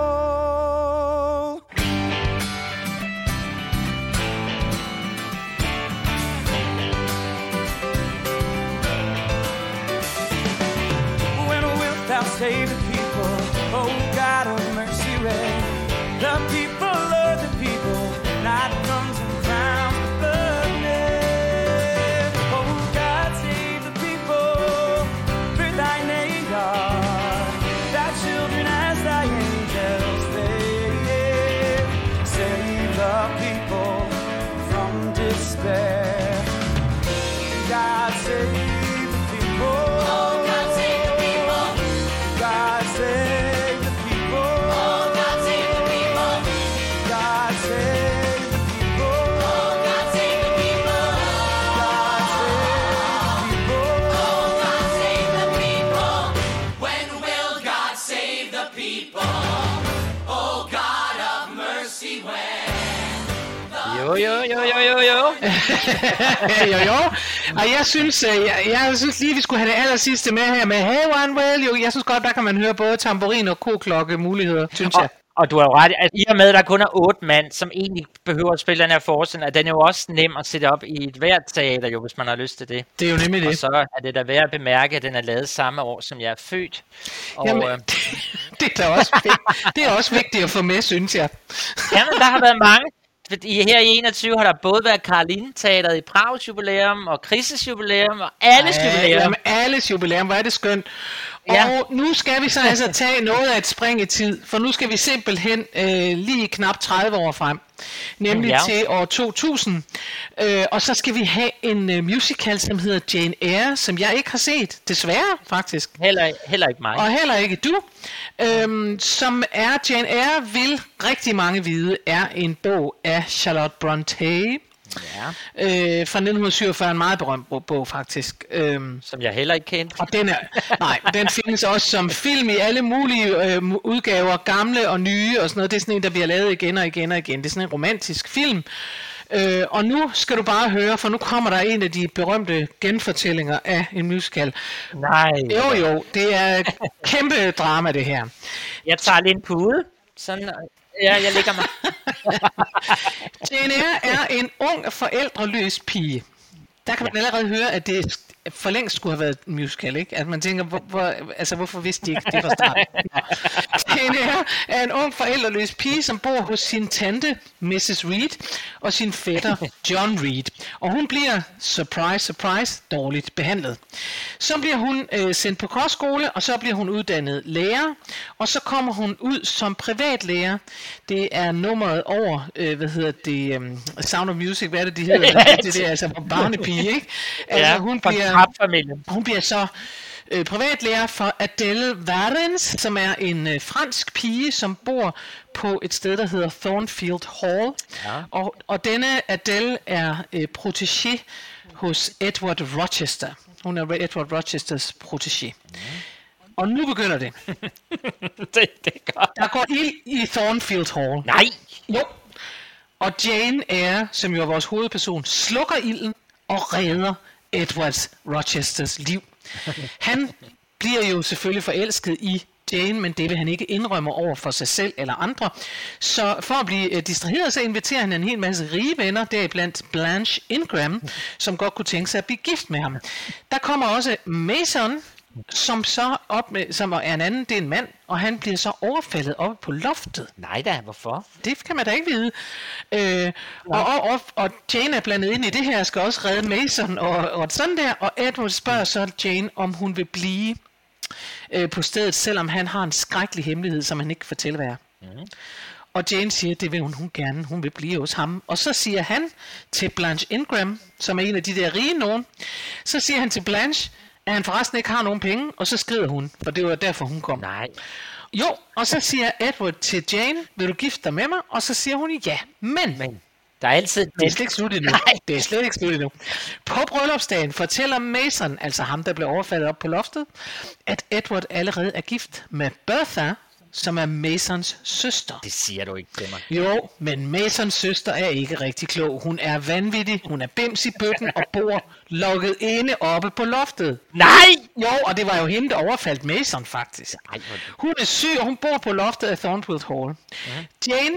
jo. jo. Og jeg synes, øh, jeg, jeg synes lige, vi skulle have det aller sidste med her med Hey One Well. Jeg synes godt, der kan man høre både tamburin og koklokke muligheder, synes jeg. Og, og du har jo ret, i, at i og med, at der kun er otte mand, som egentlig behøver at spille den her forestilling, at den er jo også nem at sætte op i et hvert teater, jo, hvis man har lyst til det. Det er jo nemlig Og det. så er det da værd at bemærke, at den er lavet samme år, som jeg er født. Og, Jamen, øh, det er da også, det er også vigtigt at få med, synes jeg. Jamen, der har været mange. Fordi her i 21 har der både været Karolin Teateret i Prags jubilæum, og Krises jubilæum, og alles Ja, jubilæum. Jamen, alles jubilæum, hvor er det skønt. Ja. Og nu skal vi så altså tage noget af et spring i tid, for nu skal vi simpelthen øh, lige knap 30 år frem, nemlig Ja. til år 2000. Øh, og så skal vi have en øh, musical, som hedder Jane Eyre, som jeg ikke har set, desværre faktisk. Heller, heller ikke mig. Og heller ikke du. Øhm, som er Jane Eyre, vil rigtig mange vide, er en bog af Charlotte Brontë. Ja, Øh, fra 1947, en meget berømt bog, faktisk. Øhm, som jeg heller ikke kendte. og den er, nej, den findes også som film i alle mulige øh, udgaver, gamle og nye og sådan noget. Det er sådan en, der bliver lavet igen og igen og igen. Det er sådan en romantisk film. Øh, og nu skal du bare høre, for nu kommer der en af de berømte genfortællinger af en musical. Nej. Jo jo, det er kæmpe drama det her. Jeg tager lige en pude. Sådan, ja, jeg ligger mig. Jane Eyre er en ung, forældreløs pige. Der kan man allerede høre, at det for længst skulle have været en musical, ikke? At man tænker, hvor, hvor, altså, hvorfor vidste de ikke det fra start? Jane Eyre er en ung, forældreløs pige, som bor hos sin tante, Mrs. Reed, og sin fætter, John Reed. Og hun bliver, surprise, surprise, dårligt behandlet. Så bliver hun øh, sendt på kostskole, og så bliver hun uddannet lærer, og så kommer hun ud som privatlærer. Det er nummeret over, øh, hvad hedder det, um, Sound of Music, hvad er det, de hedder? det, det, det er altså barnepige, ikke? Altså, ja, hun bliver, Krabfamilien. hun bliver så øh, privatlærer for Adele Varens, som er en øh, fransk pige, som bor på et sted, der hedder Thornfield Hall. Ja. Og, og denne Adele er øh, protégé hos Edward Rochester. Hun er Edward Rochesters protégé. Og nu begynder det. det, det godt. Der går ild i Thornfield Hall. Nej. Jo. Og Jane Eyre, som jo er vores hovedperson, slukker ilden og redder Edwards Rochesters liv. Han bliver jo selvfølgelig forelsket i Jane, men det vil han ikke indrømme over for sig selv eller andre. Så for at blive øh, distraheret, så inviterer han en hel masse rige venner, deriblandt Blanche Ingram, som godt kunne tænke sig at blive gift med ham. Der kommer også Mason, som så op med, som er en anden, det er en mand, og han bliver så overfaldet oppe på loftet. Nej da, hvorfor? Det kan man da ikke vide. Øh, og, og, og, og Jane er blandet ind i det her, skal også redde Mason og, og sådan der, og Edward spørger så Jane, om hun vil blive øh, på stedet, selvom han har en skrækkelig hemmelighed, som han ikke kan fortælle, hvad er. Mm. Og Jane siger, det vil hun, hun gerne, hun vil blive hos ham. Og så siger han til Blanche Ingram, som er en af de der rige nogen, så siger han til Blanche, at han forresten ikke har nogen penge, og så skrider hun, for det var derfor, hun kom. Nej. Jo, og så siger Edward til Jane, vil du gifte dig med mig? Og så siger hun ja, men, Men der er altid... det er slet ikke slut endnu. Nej. Det er slet ikke slut endnu. På bryllupsdagen fortæller Mason, altså ham, der blev overfaldet op på loftet, at Edward allerede er gift med Bertha, som er Masons søster. Det siger du ikke til mig. Jo, men Masons søster er ikke rigtig klog. Hun er vanvittig, hun er bims i bøtten og bor lukket inde oppe på loftet. Nej! Jo, og det var jo hende, der overfaldt Mason faktisk. Hun er syg, og hun bor på loftet af Thornwood Hall. Jane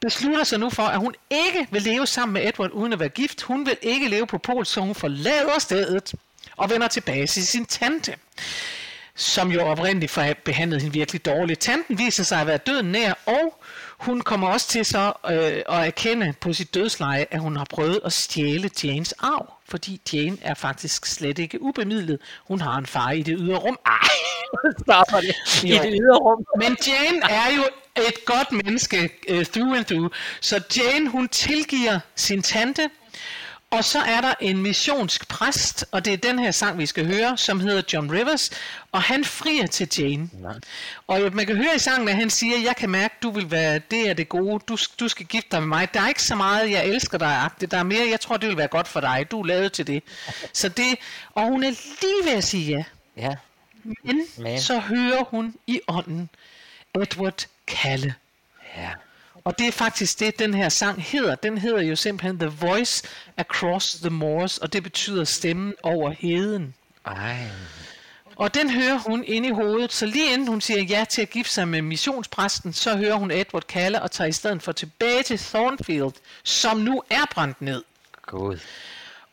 beslutter sig nu for, at hun ikke vil leve sammen med Edward uden at være gift. Hun vil ikke leve på Pol, så hun forlader stedet og vender tilbage til sin tante som jo oprindeligt for behandlede hende virkelig dårligt. Tanten viser sig at være døden nær, og hun kommer også til så øh, at erkende på sit dødsleje, at hun har prøvet at stjæle Janes arv, fordi Jane er faktisk slet ikke ubemidlet. Hun har en far i det ydre rum. Ej, Stopper det i det ydre rum. men Jane er jo et godt menneske uh, through and through. Så Jane, hun tilgiver sin tante, og så er der en missionsk præst, og det er den her sang, vi skal høre, som hedder John Rivers, og han frier til Jane. Og man kan høre i sangen, at han siger, jeg kan mærke, du vil være, det er det gode, du, du skal gifte dig med mig. Der er ikke så meget, jeg elsker dig, agtigt. der er mere, jeg tror, det vil være godt for dig, du er lavet til det. Så det, og hun er lige ved at sige ja. Ja. Men, Men. så hører hun i ånden Edward kalde. Ja. Og det er faktisk det, den her sang hedder. Den hedder jo simpelthen The Voice Across the Moors, og det betyder stemmen over heden. Ej. Og den hører hun inde i hovedet, så lige inden hun siger ja til at gifte sig med missionspræsten, så hører hun Edward kalde og tager i stedet for tilbage til Thornfield, som nu er brændt ned. Gud.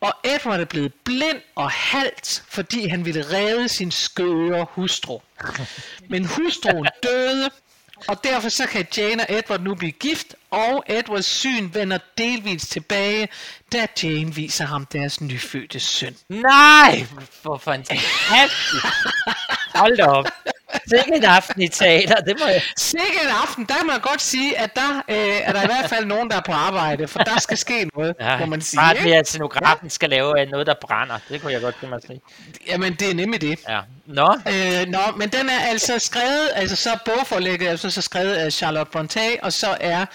Og Edward er blevet blind og halt, fordi han ville redde sin skøre hustru. Men hustruen døde, og derfor så kan Jane og Edward nu blive gift, og Edwards syn vender delvis tilbage, da Jane viser ham deres nyfødte søn. Nej! Hvor fantastisk. Hold da op. Sikke en aften i teater, det må jeg... Sikke en aften, der kan man godt sige, at der øh, er der i hvert fald nogen, der er på arbejde, for der skal ske noget, ja, må man sige. Bare det, at scenografen skal lave noget, der brænder. Det kunne jeg godt tænke mig at se. Jamen, det er nemlig det. Ja. Nå, Øh, nå, men den er altså skrevet, altså så bogforlægget er altså så skrevet af Charlotte Brontë, og så er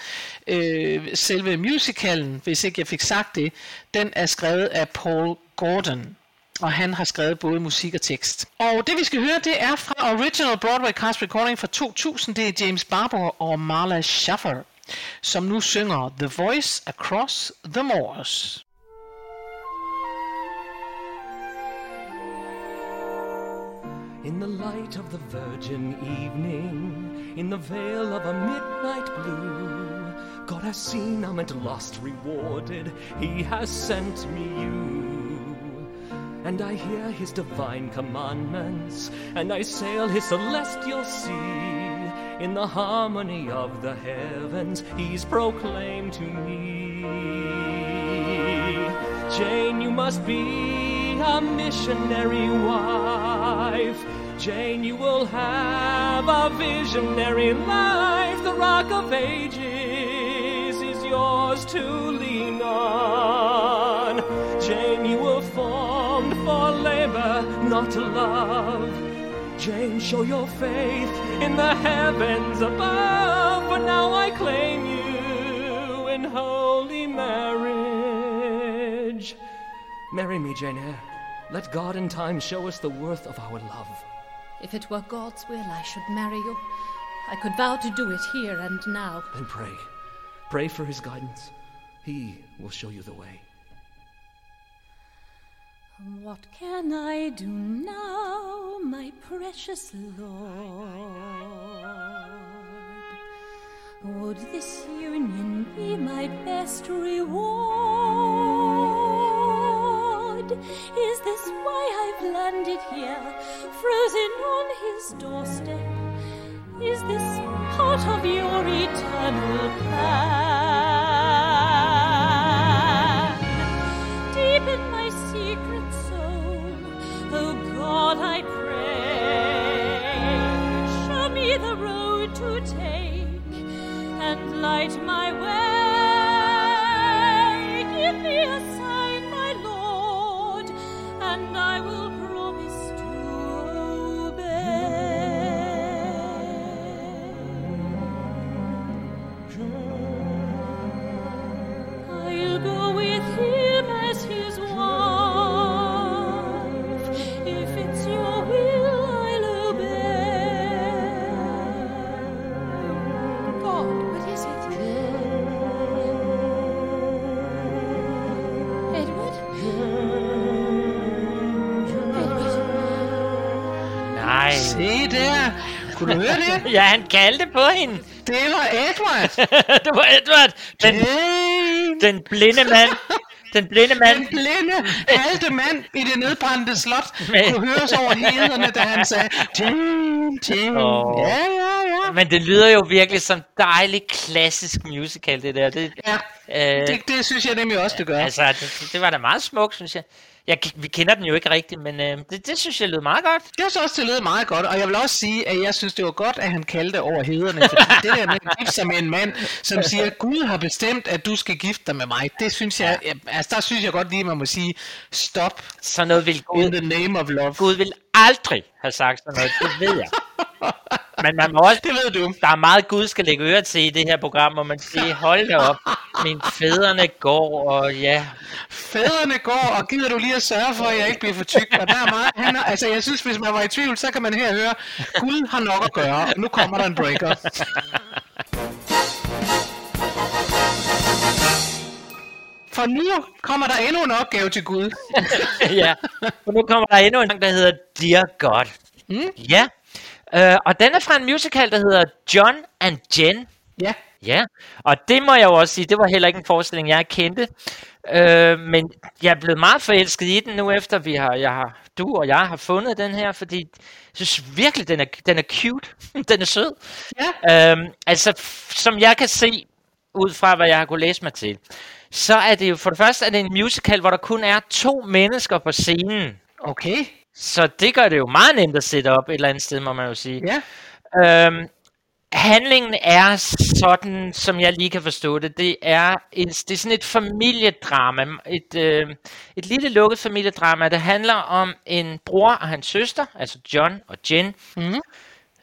øh, selve musicalen, hvis ikke jeg fik sagt det, den er skrevet af Paul Gordon. Og han har skrevet både musik og tekst. Og det vi skal høre, det er fra Original Broadway Cast Recording fra 2000. Det er James Barber og Marla Schaffer, som nu synger The Voice Across the Moors. In the light of the virgin evening, in the veil of a midnight blue, God has seen I'm at last rewarded, He has sent me you. And I hear His divine commandments, and I sail His celestial sea. In the harmony of the heavens, He's proclaimed to me. Jane, you must be a missionary wife. Jane, you will have a visionary life. The rock of ages is yours to lean on. Jane, you were formed for labor, not love. Jane, show your faith in the heavens above. For now I claim you in holy marriage. Marry me, Jane Eyre. Let God and time show us the worth of our love. If it were God's will, I should marry you. I could vow to do it here and now. Then pray. Pray for his guidance. He will show you the way. What can I do now, my precious Lord? Would this union be my best reward? Is this why I've landed here, frozen on his doorstep? Is this part of your eternal plan? Deep in my secret soul, oh God, I pray, show me the road to take and light my way. Give me a Kunne du høre det? ja, han kaldte på hende. Det var Edward. det var Edward. Den, den blinde mand. Den blinde Den mand. blinde, halte mand i det nedbrændte slot Men- kunne høres over hederne, da han sagde, Jane, Jane. Åh. Ja, ja, ja. Men det lyder jo virkelig som dejlig klassisk musical, det der. Det, Ja, øh, det, det synes jeg nemlig også, det gør. Altså, det, det var da meget smukt, synes jeg. jeg. Vi kender den jo ikke rigtigt, men øh, det, det synes jeg lød meget godt. Jeg synes også, det lød meget godt, og jeg vil også sige, at jeg synes, det var godt, at han kaldte over hederne, fordi det der med at gifte sig med en mand, som siger, Gud har bestemt, at du skal gifte dig med mig, det synes jeg, jeg altså der synes jeg godt lige, man må sige, stop Så noget vil in Gud, the name of love. Gud vil aldrig have sagt sådan noget, det ved jeg. Men man må også, Det ved du. der er meget Gud skal lægge øre til i det her program, hvor man siger, hold da op, mine fædrene går, og ja, Fædrene går, og gider du lige at sørge for, at jeg ikke bliver for tyk? Og der er meget, han er, altså jeg synes, hvis man var i tvivl, så kan man her høre, Gud har nok at gøre, og nu kommer der en breaker. For nu kommer der endnu en opgave til Gud. ja. Og nu kommer der endnu en der hedder Dear God. Mm? Ja. Øh, og den er fra en musical, der hedder John and Jen. Ja, Ja, og det må jeg jo også sige, det var heller ikke en forestilling, jeg kendte. Øh, men jeg er blevet meget forelsket i den nu, efter vi har, jeg har, du og jeg har fundet den her, fordi jeg synes virkelig, den er, den er cute. den er sød. ja. Øhm, altså, som jeg kan se, ud fra hvad jeg har kunne læse mig til, så er det jo for det første er det en musical, hvor der kun er to mennesker på scenen. Okay, Så det gør det jo meget nemt at sætte op et eller andet sted, må man jo sige. ja. Øhm, handlingen er sådan, som jeg lige kan forstå det. Det er, en, det er sådan et familiedrama. Et, øh, et lille lukket familiedrama, der handler om en bror og hans søster, altså John og Jen. Mhm.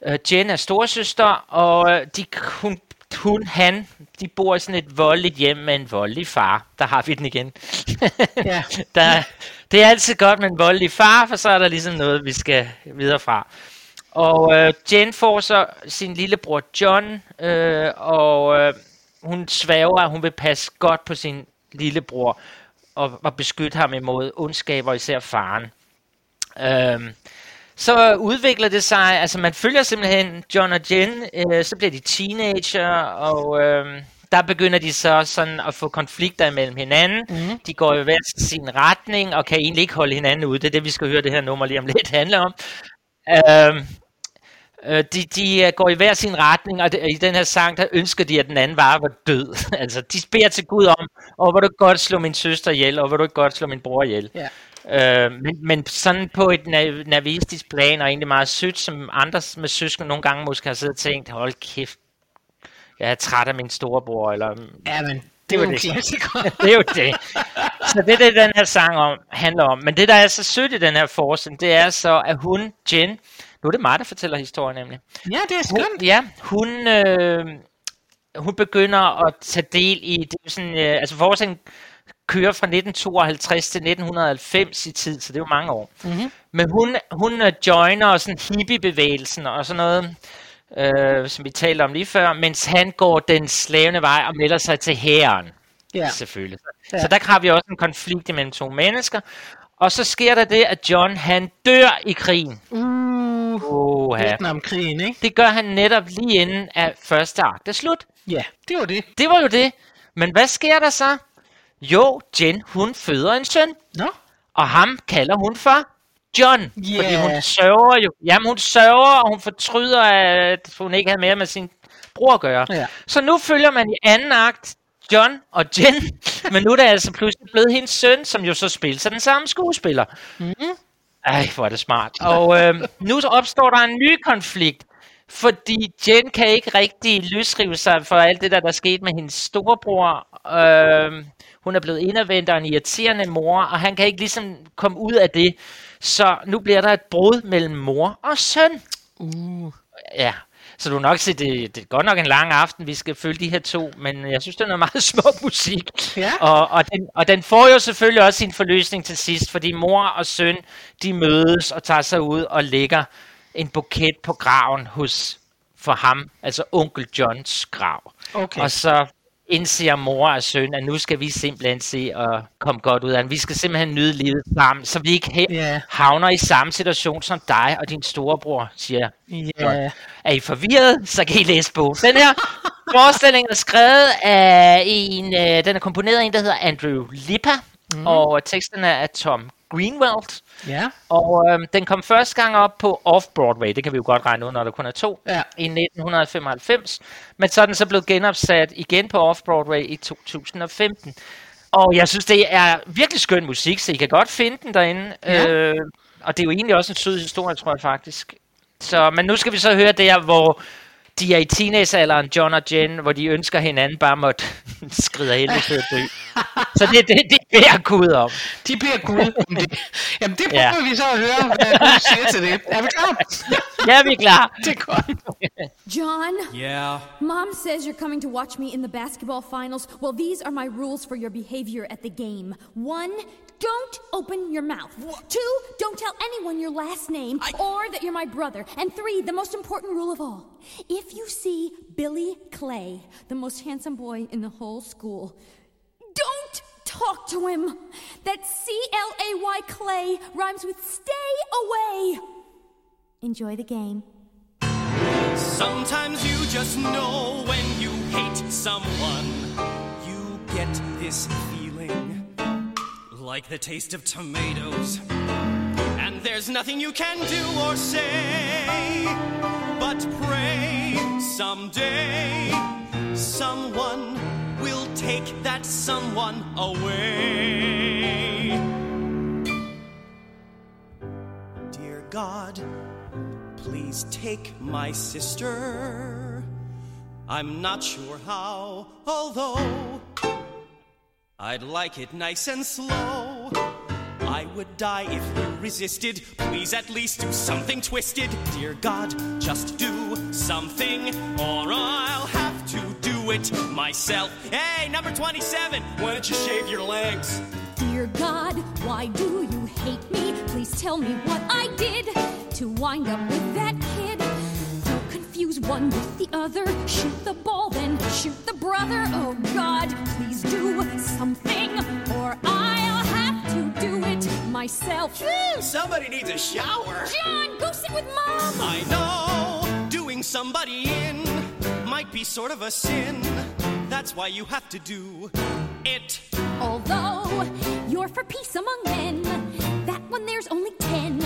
Øh, Jen er storsøster, og de, hun, hun, han, de bor i sådan et voldeligt hjem med en voldelig far. Der har vi den igen. Ja. der, det er altid godt med en voldelig far, for så er der ligesom noget, vi skal videre fra. Og øh, Jen får så sin lillebror John, øh, og øh, hun svæver, at hun vil passe godt på sin lillebror og, og beskytte ham imod ondskaber, og især faren. Øh, så udvikler det sig, altså man følger simpelthen John og Jen, øh, så bliver de teenager, og øh, der begynder de så sådan at få konflikter imellem hinanden. Mm. De går i hver sin retning, og kan egentlig ikke holde hinanden ude. Det er det, vi skal høre det her nummer lige om lidt handle om. Øh, Øh, de, de øh, går i hver sin retning, og i den her sang, der ønsker de, at den anden bare var død. altså, de beder til Gud om, og hvor du godt slå min søster ihjel, og hvor du ikke godt slå min bror ihjel. Ja. Øh, men, men sådan på et navistisk plan, og egentlig meget sødt, som andre med søskende nogle gange måske har siddet og tænkt, hold kæft, jeg er træt af min storebror, eller Ja, men det Det var det. det er jo det. Så det er det, den her sang om, handler om. Men det, der er så sødt i den her forestilling, det er så, at hun, Jen, nu er det mig, der fortæller historien nemlig. Ja, det er Hun, skønt. ja, hun, øh, hun begynder at tage del i, det er sådan, øh, altså forskningen kører fra 1952 til 1990 i tid, så det er jo mange år. Mm-hmm. Men hun, hun øh, joiner sådan hippiebevægelsen og sådan noget, øh, som vi talte om lige før, mens han går den slavende vej og melder sig til hæren. Ja. Selvfølgelig. Ja. Så der har vi også en konflikt imellem to mennesker. Og så sker der det, at John han dør i krigen. Uh, Oha. Vietnamkrigen, ikke? Det gør han netop lige inden at første akt er slut. Ja, det var det. Det var jo det. Men hvad sker der så? Jo, Jen, hun føder en søn. Nå, Og ham kalder hun for John. Ja. Fordi hun sørger jo. Jamen hun sørger, og hun fortryder, at hun ikke havde mere med sin bror at gøre. Ja. Så nu følger man i anden akt John og Jen. men nu er det altså pludselig blevet hendes søn, som jo så spiller sig den samme skuespiller. Mhm. Ej, hvor er det smart. Og øh, nu så opstår der en ny konflikt. Fordi Jen kan ikke rigtig løsrive sig for alt det der, der skete med hendes storebror. Øh, hun er blevet indadvendt og en irriterende mor, og han kan ikke ligesom komme ud af det. Så nu bliver der et brud mellem mor og søn. uh, Ja, så du nok se, det, det er godt nok en lang aften, vi skal følge de her to, men jeg synes, det er noget meget smuk musik. Ja. Og, og, den, og den får jo selvfølgelig også sin forløsning til sidst, fordi mor og søn, de mødes og tager sig ud og lægger en buket på graven hos, for ham, altså onkel Johns grav. okay. Og så indser mor og søn, at nu skal vi simpelthen se og komme godt ud af den. Vi skal simpelthen nyde livet sammen, så vi ikke Ja. havner i samme situation som dig og din storebror, siger. Ja. Er I forvirret, så kan I læse bogen. Den her forestilling er skrevet af en, øh, den er komponeret af en, der hedder Andrew Lippa, mm. og teksten er af Tom Greenwald. Ja. Og øh, den kom første gang op på Off-Broadway, det kan vi jo godt regne ud, når der kun er to, Ja. i 1995. Men så er den så blevet genopsat igen på Off-Broadway i 2015. Og jeg synes, det er virkelig skøn musik, så I kan godt finde den derinde. Ja. Øh, og det er jo egentlig også en sød historie, tror jeg faktisk. Så, men nu skal vi så høre der, hvor de er i teenagealderen, John og Jen, hvor de ønsker hinanden bare måtte skride helvede til at dø. Så det, det, det beder Gud om. De beder Gud om det. Jamen, det prøver Ja. vi så at høre, hvad Gud siger til det. Er vi klar? Ja, vi er klar. Det er godt. John, Yeah. Mom says you're coming to watch me in the basketball finals. Well, these are my rules for your behavior at the game. One, don't open your mouth. Two, don't tell anyone your last name or that you're my brother. And three, the most important rule of all. If you see Billy Clay, the most handsome boy in the whole school, don't talk to him. That C L A Y Clay rhymes with stay away. Enjoy the game. Sometimes you just know when you hate someone. You get this feeling like the taste of tomatoes. And there's nothing you can do or say but pray someday someone will take that someone away. Dear God, please take my sister. I'm not sure how, although I'd like it nice and slow. I would die if you resisted. Please at least do something twisted. Dear God, just do something, or I'll have do it myself. Hey, number 27, why don't you shave your legs? Dear God, why do you hate me? Please tell me what I did to wind up with that kid. Don't confuse one with the other. Shoot the ball, then shoot the brother. Oh God, please do something, or I'll have to do it myself. Somebody needs a shower. John, go sit with Mom. I know doing somebody in might be sort of a sin. That's why you have to do it. Although you're for peace among men, that one there's only ten.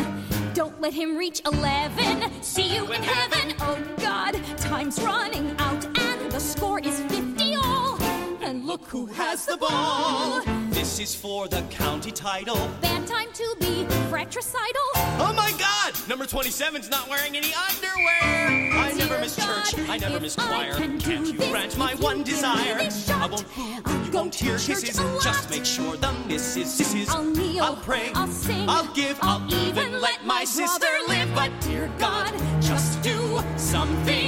Don't let him reach eleven. See you in heaven. Oh God, time's running out, and the score is fifty all. And look who has the ball. This is for the county title. Bad time to be fratricidal. Oh my god! Number 27's not wearing any underwear! I never miss God, church, I never miss choir. Can Can't you grant my one desire? I won't boo, I'll you won't hear kisses. Just make sure the missus sisses. I'll kneel, I'll pray, I'll sing, I'll give, I'll, even let my sister live. But dear God, just do something,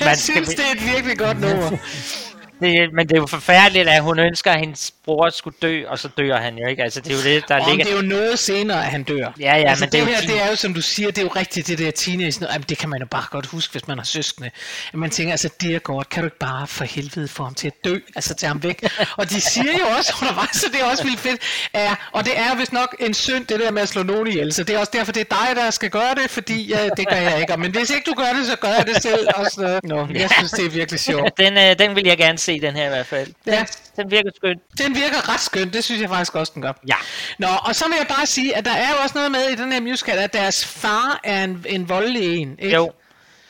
Jeg Man skal synes, vi- det er et virkelig godt nummer. det, men det er jo forfærdeligt, at hun ønsker, at hendes bror skulle dø, og så dør han jo ikke. Altså, det er jo det, der ligger... det er jo noget senere, at han dør. Ja, ja, altså, men det er jo her, det er jo, som du siger, det er jo rigtigt, det der teenage. Jamen, det kan man jo bare godt huske, hvis man har søskende. At man tænker, altså, dear God, kan du ikke bare for helvede få ham til at dø? Altså, tage ham væk. og de siger jo også undervejs, så det er også vildt fedt. Ja, og det er vist nok en synd, det der med at slå nogen ihjel. Så det er også derfor, det er dig, der skal gøre det, fordi ja, det gør jeg ikke. Men hvis ikke du gør det, så gør jeg det selv. Og noget. Nå, jeg synes, det er virkelig sjovt. Den, øh, den vil jeg gerne se, den her i hvert fald. Den, Ja. den virker skønt. Den virker ret skønt, det synes jeg faktisk også, den gør. Ja. Nå, og så vil jeg bare sige, at der er jo også noget med i den her musical, at deres far er en, en voldelig en. Ikke? Jo,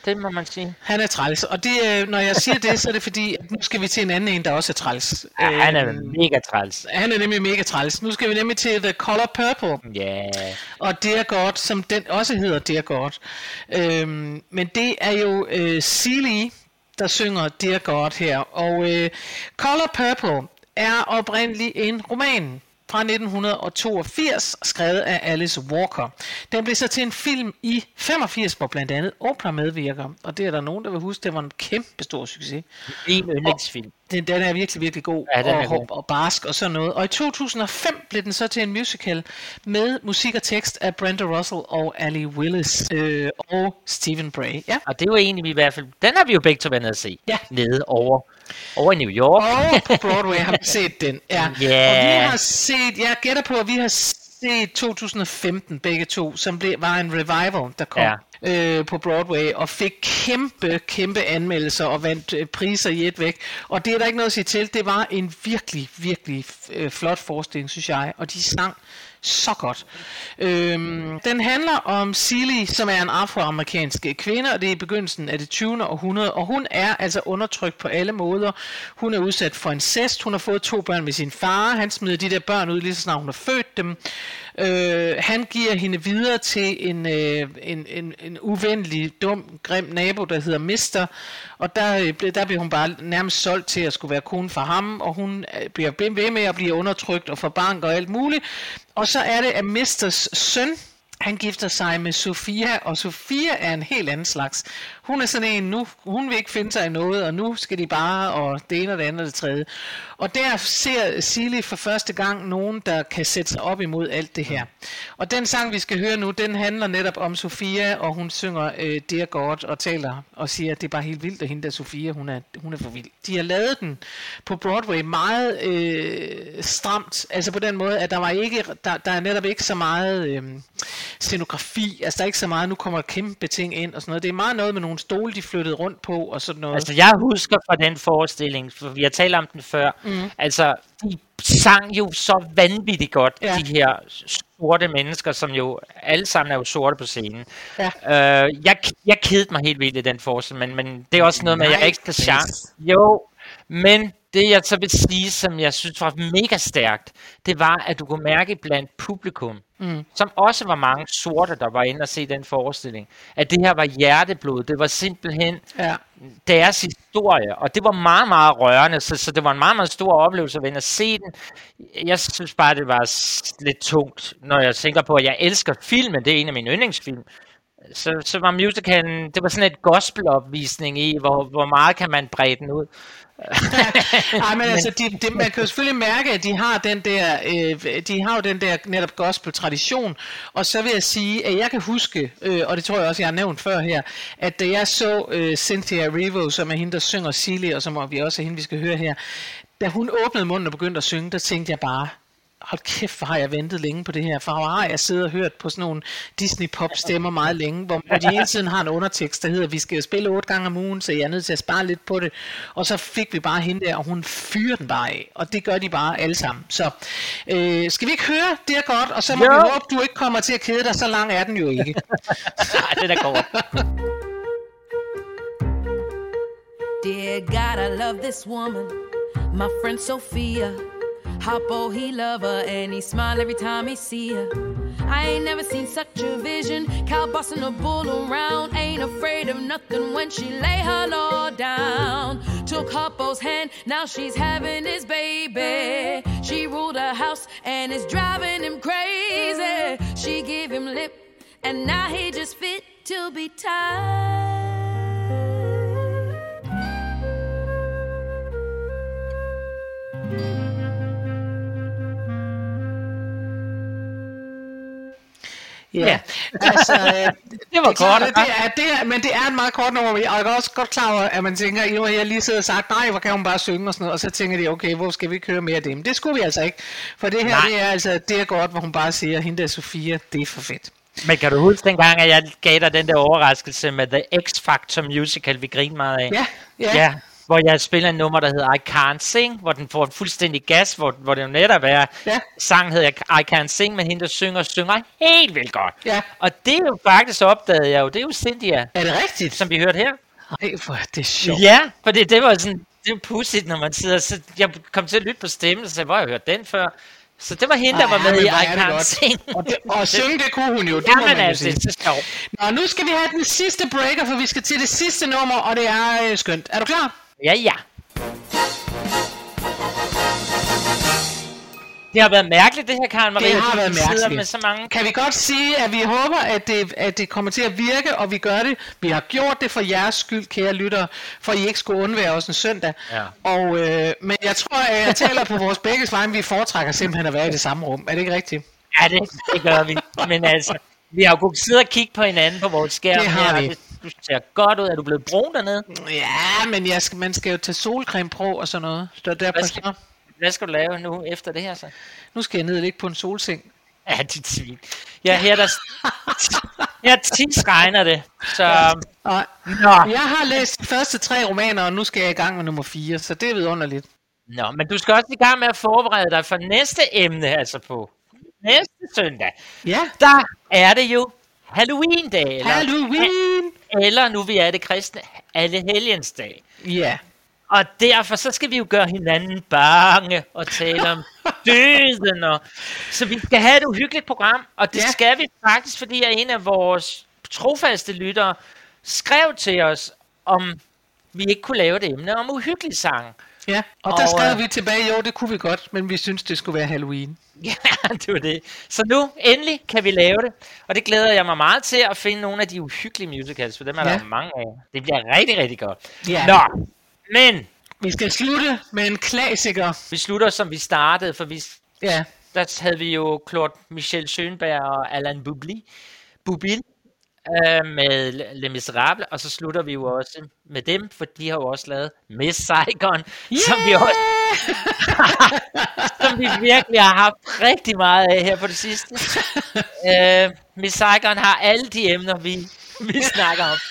det må man sige. Han er træls, og det, øh, når jeg siger det, så er det fordi, at nu skal vi til en anden en, der også er træls. Ja, han er mega træls. han er nemlig mega træls. Nu skal vi nemlig til The Color Purple. Ja. Og Dear God, som den også hedder Dear God. Øhm, men det er jo øh, Seeley, der synger Dear God her. Og øh, Color Purple er oprindeligt en roman fra 1982, skrevet af Alice Walker. Den blev så til en film i 85, hvor blandt andet Oprah medvirker. Og det er der nogen, der vil huske, det var en kæmpe stor succes. En yndlingsfilm. Den, den er virkelig, virkelig god Ja, den er og, god. og, barsk og sådan noget. Og i 2005 blev den så til en musical med musik og tekst af Brenda Russell og Ali Willis øh, og Stephen Bray. Ja. Og det jo egentlig vi i hvert fald... Den har vi jo begge to været nede at se. Ja. Nede over, over i New York. Og på Broadway har vi set den. Ja. Ja. Og vi har set, jeg gætter på, at vi har set 2015 begge to, som blev, var en revival, der kom. Ja. Øh, på Broadway og fik kæmpe, kæmpe anmeldelser og vandt øh, priser i et væk. Og det er der ikke noget at sige til. Det var en virkelig, virkelig øh, flot forestilling, synes jeg. Og de sang så godt. Øhm, den handler om Silly, som er en afroamerikansk kvinde, og det er i begyndelsen af det 20. århundrede, og hun er altså undertrykt på alle måder. Hun er udsat for incest, hun har fået to børn med sin far, han smider de der børn ud lige så snart hun har født dem. Øh, han giver hende videre til en, øh, en, en, en uvenlig, dum, grim nabo, der hedder Mister, og der, øh, der bliver hun bare nærmest solgt til at skulle være kone for ham, og hun øh, bliver ved med at blive undertrykt og får bank og alt muligt. Og så er det, at Misters søn, han gifter sig med Sofia, og Sofia er en helt anden slags. Hun er sådan en, nu, hun vil ikke finde sig i noget, og nu skal de bare, og det ene og det andet og det tredje. Og der ser Silly for første gang nogen, der kan sætte sig op imod alt det her. Og den sang, vi skal høre nu, den handler netop om Sofia, og hun synger øh, Dear God, og taler og siger, at det er bare helt vildt, at hende der Sofia, hun er, hun er for vild. De har lavet den på Broadway meget øh, stramt, altså på den måde, at der var ikke, der, der er netop ikke så meget øh, scenografi, altså der er ikke så meget, nu kommer kæmpe ting ind og sådan noget. Det er meget noget med nogle stole, de flyttede rundt på og sådan noget. Altså, jeg husker fra den forestilling, for vi har talt om den før, mm. altså, de sang jo så vanvittigt godt, Ja. de her sorte mennesker, som jo alle sammen er jo sorte på scenen. Ja. Øh, jeg, jeg kedede mig helt vildt i den forestilling, men, men det er også noget med, at jeg ikke skal chance. Jo, men det jeg så vil sige, som jeg synes var mega stærkt, det var, at du kunne mærke blandt publikum, mm. som også var mange sorte, der var inde og se den forestilling, at det her var hjerteblod. Det var simpelthen Ja. deres historie, og det var meget, meget rørende, så, så det var en meget, meget stor oplevelse at vende at se den. Jeg synes bare, det var lidt tungt, når jeg tænker på, at jeg elsker filmen, det er en af mine yndlingsfilm. Så, så var musicalen, det var sådan et gospelopvisning i, hvor, hvor meget kan man brede den ud. Ej, men altså, de, de, man kan jo selvfølgelig mærke, at de har den der, øh, de har jo den der netop gospel-tradition, og så vil jeg sige, at jeg kan huske, øh, og det tror jeg også, jeg har nævnt før her, at da jeg så øh, Cynthia Erivo, som er hende, der synger Silly, og som vi også er hende, vi skal høre her, da hun åbnede munden og begyndte at synge, der tænkte jeg bare, hold kæft, hvor har jeg ventet længe på det her, for hvor har jeg siddet og hørt på sådan nogle Disney-pop-stemmer meget længe, hvor hvor de hele tiden har en undertekst, der hedder, vi skal jo spille otte gange om ugen, så jeg er nødt til at spare lidt på det. Og så fik vi bare hende der, og hun fyrer den bare af, og det gør de bare alle sammen. Så øh, skal vi ikke høre det er godt, og så må Jo. vi håbe, du ikke kommer til at kede dig, så lang er den jo ikke. Nej, det er da godt. Dear God, I love this woman, my friend Sophia. Hoppo, he love her and he smile every time he see her. I ain't never seen such a vision. Cow bossing a bull around, ain't afraid of nothing when she lay her law down. Took Hoppo's hand, now she's having his baby. She ruled her house and is driving him crazy. She give him lip, and now he just fit to be tied. Ja, altså, øh, det var klart, kort, det er, det er, men det er et meget kort nummer, og jeg er også godt klar over, at man tænker, jo, jeg lige sidder og sagt, nej, hvor kan hun bare synge og sådan noget, og så tænker de, okay, hvor skal vi køre mere af det? Men det skulle vi altså ikke, for det her, Nej. det er altså, det er godt, hvor hun bare siger, hende der Sofia, det er for fedt. Men kan du huske dengang, at jeg gav dig den der overraskelse med The X-Factor Musical, vi grinede meget af? Ja, ja. ja hvor jeg spiller en nummer, der hedder I Can't Sing, hvor den får fuldstændig gas, hvor, hvor det jo netop er, ja. sangen hedder I Can't Sing, men hende, der synger, synger helt vildt godt. Ja. Og det er jo faktisk opdaget jeg jo, det er jo Cynthia. Er det rigtigt? Som vi hørte her. Ej, for det er sjovt. Ja, for det, det var sådan, det er pudsigt, når man sidder, så jeg kom til at lytte på stemmen, og sagde, hvor har jeg hørt den før? Så det var hende, der var med men i I hvor det Can't. Sing. Og, det, og synge, det kunne hun jo, det man jo altså, det er så sjovt. Nå, nu skal vi have den sidste breaker, for vi skal til det sidste nummer, og det er øh, skønt. Er du klar? Ja, ja. Det har været mærkeligt, det her, Karen Marie. Det har været mærkeligt. Med så mange... Kan vi godt sige, at vi håber, at det, at det kommer til at virke, og vi gør det. Vi har gjort det for jeres skyld, kære lyttere, for I ikke skulle undvære os en søndag. Ja. Og, øh, men jeg tror, at jeg taler på vores begge vegne, vi foretrækker simpelthen at være i det samme rum. Er det ikke rigtigt? Ja, det, det gør vi. Men altså, vi har jo kunnet sidde og kigge på hinanden på vores skærm. Det har vi. Du ser godt ud. Er du blevet brun dernede? Ja, men jeg skal, man skal jo tage solcreme på og sådan noget. Så derfor Hvad skal, hvad skal du lave nu efter det her så? Nu skal jeg ned og ligge på en solseng. Ja, dit svin. Ja, her der... Her tis regner det. Så... Og, Nå. Jeg har læst de første tre romaner, og nu skal jeg i gang med nummer 4, så det er vidunderligt. Nå, men du skal også i gang med at forberede dig for næste emne, altså på næste søndag. Ja. Der er det jo Halloween-dag. Eller, Halloween! Eller nu vi er det kristne, alle helgensdag. Ja. Og derfor så skal vi jo gøre hinanden bange og tale om døden. Og, så vi skal have et uhyggeligt program, og det Ja. ja. skal vi faktisk, fordi at en af vores trofaste lyttere skrev til os, om vi ikke kunne lave et emne om uhyggelig sang. Ja, og der Og, skrev øh, vi tilbage, jo, det kunne vi godt, men vi synes, det skulle være Halloween. Ja, det var det. Så nu, endelig, kan vi lave det. Og det glæder jeg mig meget til at finde nogle af de uhyggelige musicals, for dem er Ja. der mange af. Det bliver rigtig, rigtig godt. Ja. Nå, men Vi skal slutte med en klassiker. vi slutter, som vi startede, for vi, Ja. der havde vi jo Claude Michel Schönberg og Alain Bubli, Bubil øh, med Le- Les Miserables, og så slutter vi jo også med dem, for de har jo også lavet Miss Saigon, yeah! som vi også som vi virkelig har haft rigtig meget af her på det sidste. øh, Miss Saigon har alle de emner, vi, vi snakker om.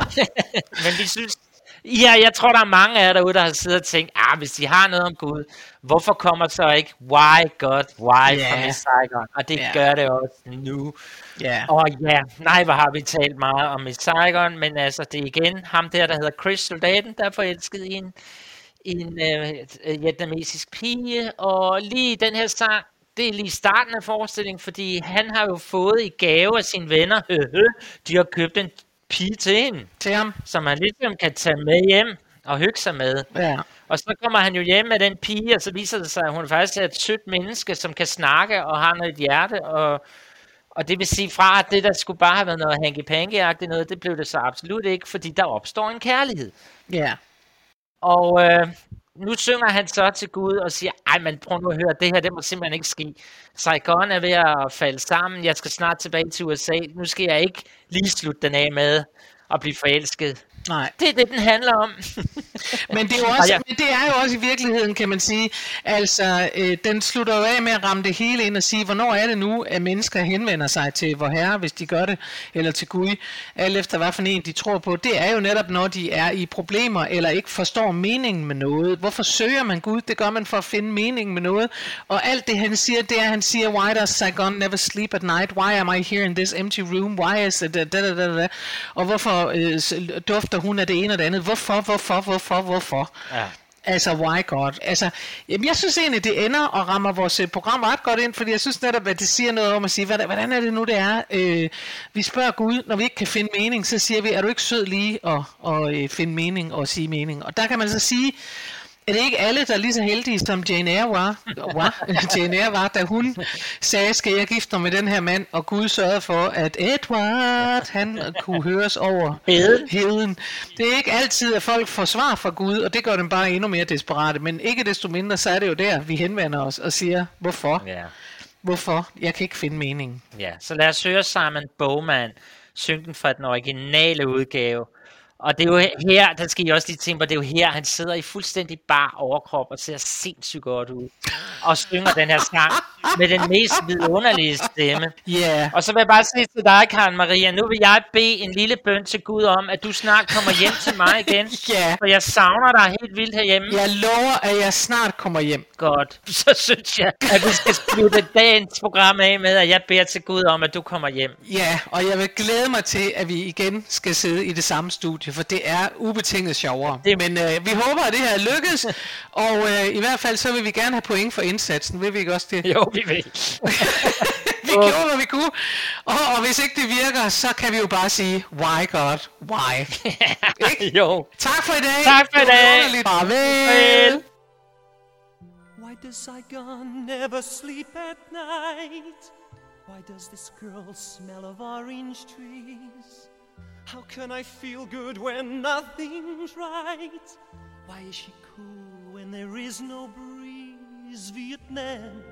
Men vi synes, ja, jeg tror, der er mange af jer derude, der har siddet og tænkt, ah, hvis de har noget om Gud, hvorfor kommer så ikke Why God, Why Ja. fra Miss Saigon? Og det Ja. gør det også nu. Ja. Og ja, nej, hvor har vi talt meget om Miss Saigon, men altså, det er igen ham der, der hedder Chris Soldaten, der er forelsket i en, en øh, øh, vietnamesisk pige, og lige den her sang, det er lige starten af forestillingen, fordi han har jo fået i gave af sine venner, de har købt en pige til hende, Til ham. som han ligesom kan tage med hjem og hygge sig med. Ja. Og så kommer han jo hjem med den pige, og så viser det sig, at hun faktisk er et sødt menneske, som kan snakke og har noget hjerte. Og, og det vil sige fra, at det der skulle bare have været noget hanky panky noget, det blev det så absolut ikke, fordi der opstår en kærlighed. Ja. Og øh, nu synger han så til Gud og siger, ej, men prøv nu at høre, det her, det må simpelthen ikke ske. Saigon er ved at falde sammen, jeg skal snart tilbage til USA, nu skal jeg ikke lige slutte den af med at blive forelsket. Nej. Det er det, den handler om. Men det, er jo også, jeg- men det er jo også i virkeligheden, kan man sige, altså, øh, den slutter jo af med at ramme det hele ind og sige, hvornår er det nu, at mennesker henvender sig til vor herre, hvis de gør det, eller til Gud, alt efter hvad for en de tror på. Det er jo netop, når de er i problemer, eller ikke forstår meningen med noget. Hvorfor søger man Gud? Det gør man for at finde meningen med noget. Og alt det, han siger, det er, han siger, why does Saigon never sleep at night? Why am I here in this empty room? Why is it da, da, da, da, da? Og hvorfor øh, s- dufter hun af det ene og det andet? Hvorfor, hvorfor, hvorfor, hvorfor? Ja. Altså, why God? Altså, jamen, jeg synes egentlig, det ender og rammer vores øh, program ret godt ind, fordi jeg synes netop, at det siger noget om at sige, hvordan, er det nu, det er? Øh, vi spørger Gud, når vi ikke kan finde mening, så siger vi, er du ikke sød lige at, at øh, finde mening og sige mening? Og der kan man så sige, er det ikke alle, der er lige så heldige, som Jane Eyre var, var, Jane Eyre var da hun sagde, skal jeg gifte mig med den her mand, og Gud sørgede for, at Edward, han kunne høres over Heden. Det er ikke altid, at folk får svar fra Gud, og det gør dem bare endnu mere desperate, men ikke desto mindre, så er det jo der, vi henvender os og siger, hvorfor? Ja. Hvorfor? Jeg kan ikke finde meningen. Ja, så lad os høre Simon Bowman synge den fra den originale udgave. Og det er jo her, der skal I også lige tænke på, det er jo her, han sidder i fuldstændig bar overkrop og ser sindssygt godt ud. Og synger den her sang med den mest vidunderlige stemme. Ja. Og så vil jeg bare sige til dig, Karen Maria, nu vil jeg bede en lille bøn til Gud om, at du snart kommer hjem til mig igen. Ja. For jeg savner dig helt vildt herhjemme. Jeg lover, at jeg snart kommer hjem. Godt. Så synes jeg, at vi skal slutte dagens program af med, at jeg beder til Gud om, at du kommer hjem. Ja, og jeg vil glæde mig til, at vi igen skal sidde i det samme studie, for det er ubetinget sjovere. Det... Men øh, vi håber, at det her lykkes, og øh, i hvert fald så vil vi gerne have point for indsatsen. Vil vi ikke også det? Jo, vi vil. vi gjorde, hvad vi kunne. Og, og hvis ikke det virker, så kan vi jo bare sige, why God, why? Ikke? jo. Tak for i dag. Tak for i Det dag. underligt. Farvel. Why does Saigon never sleep at night? Why does this girl smell of orange trees? How can I feel good when nothing's right? Why is she cool when there is no breeze? Vietnam,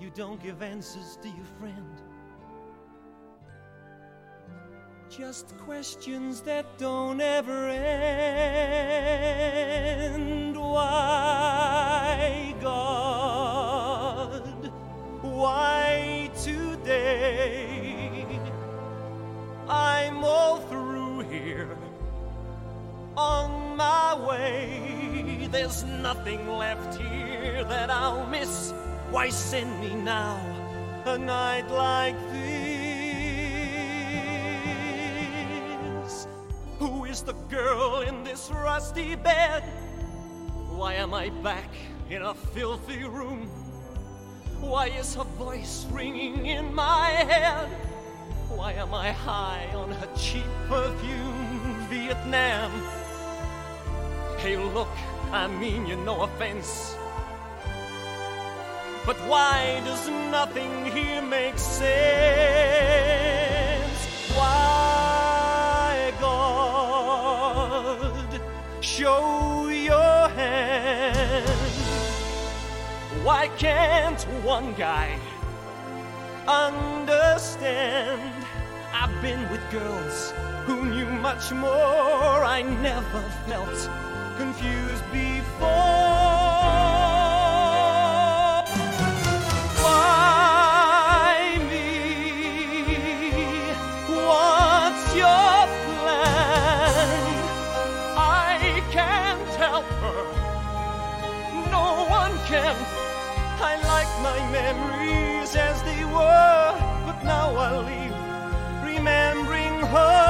you don't give answers, do you, friend? Just questions that don't ever end. Why, God? Why today? I'm all through here. On my way, there's nothing left here that I'll miss. Why send me now a night like this? Who is the girl in this rusty bed? Why am I back in a filthy room? Why is her voice ringing in my head? Why am I high on her cheap perfume, Vietnam? Hey, look, I mean you no offense. But why does nothing here make sense? Why, God, show your hand? Why can't one guy understand? I've been with girls who knew much more. I never felt confused before. Why me? What's your plan? I can't help her. No one can. I like my memories as they were, but now I leave Remembering bring.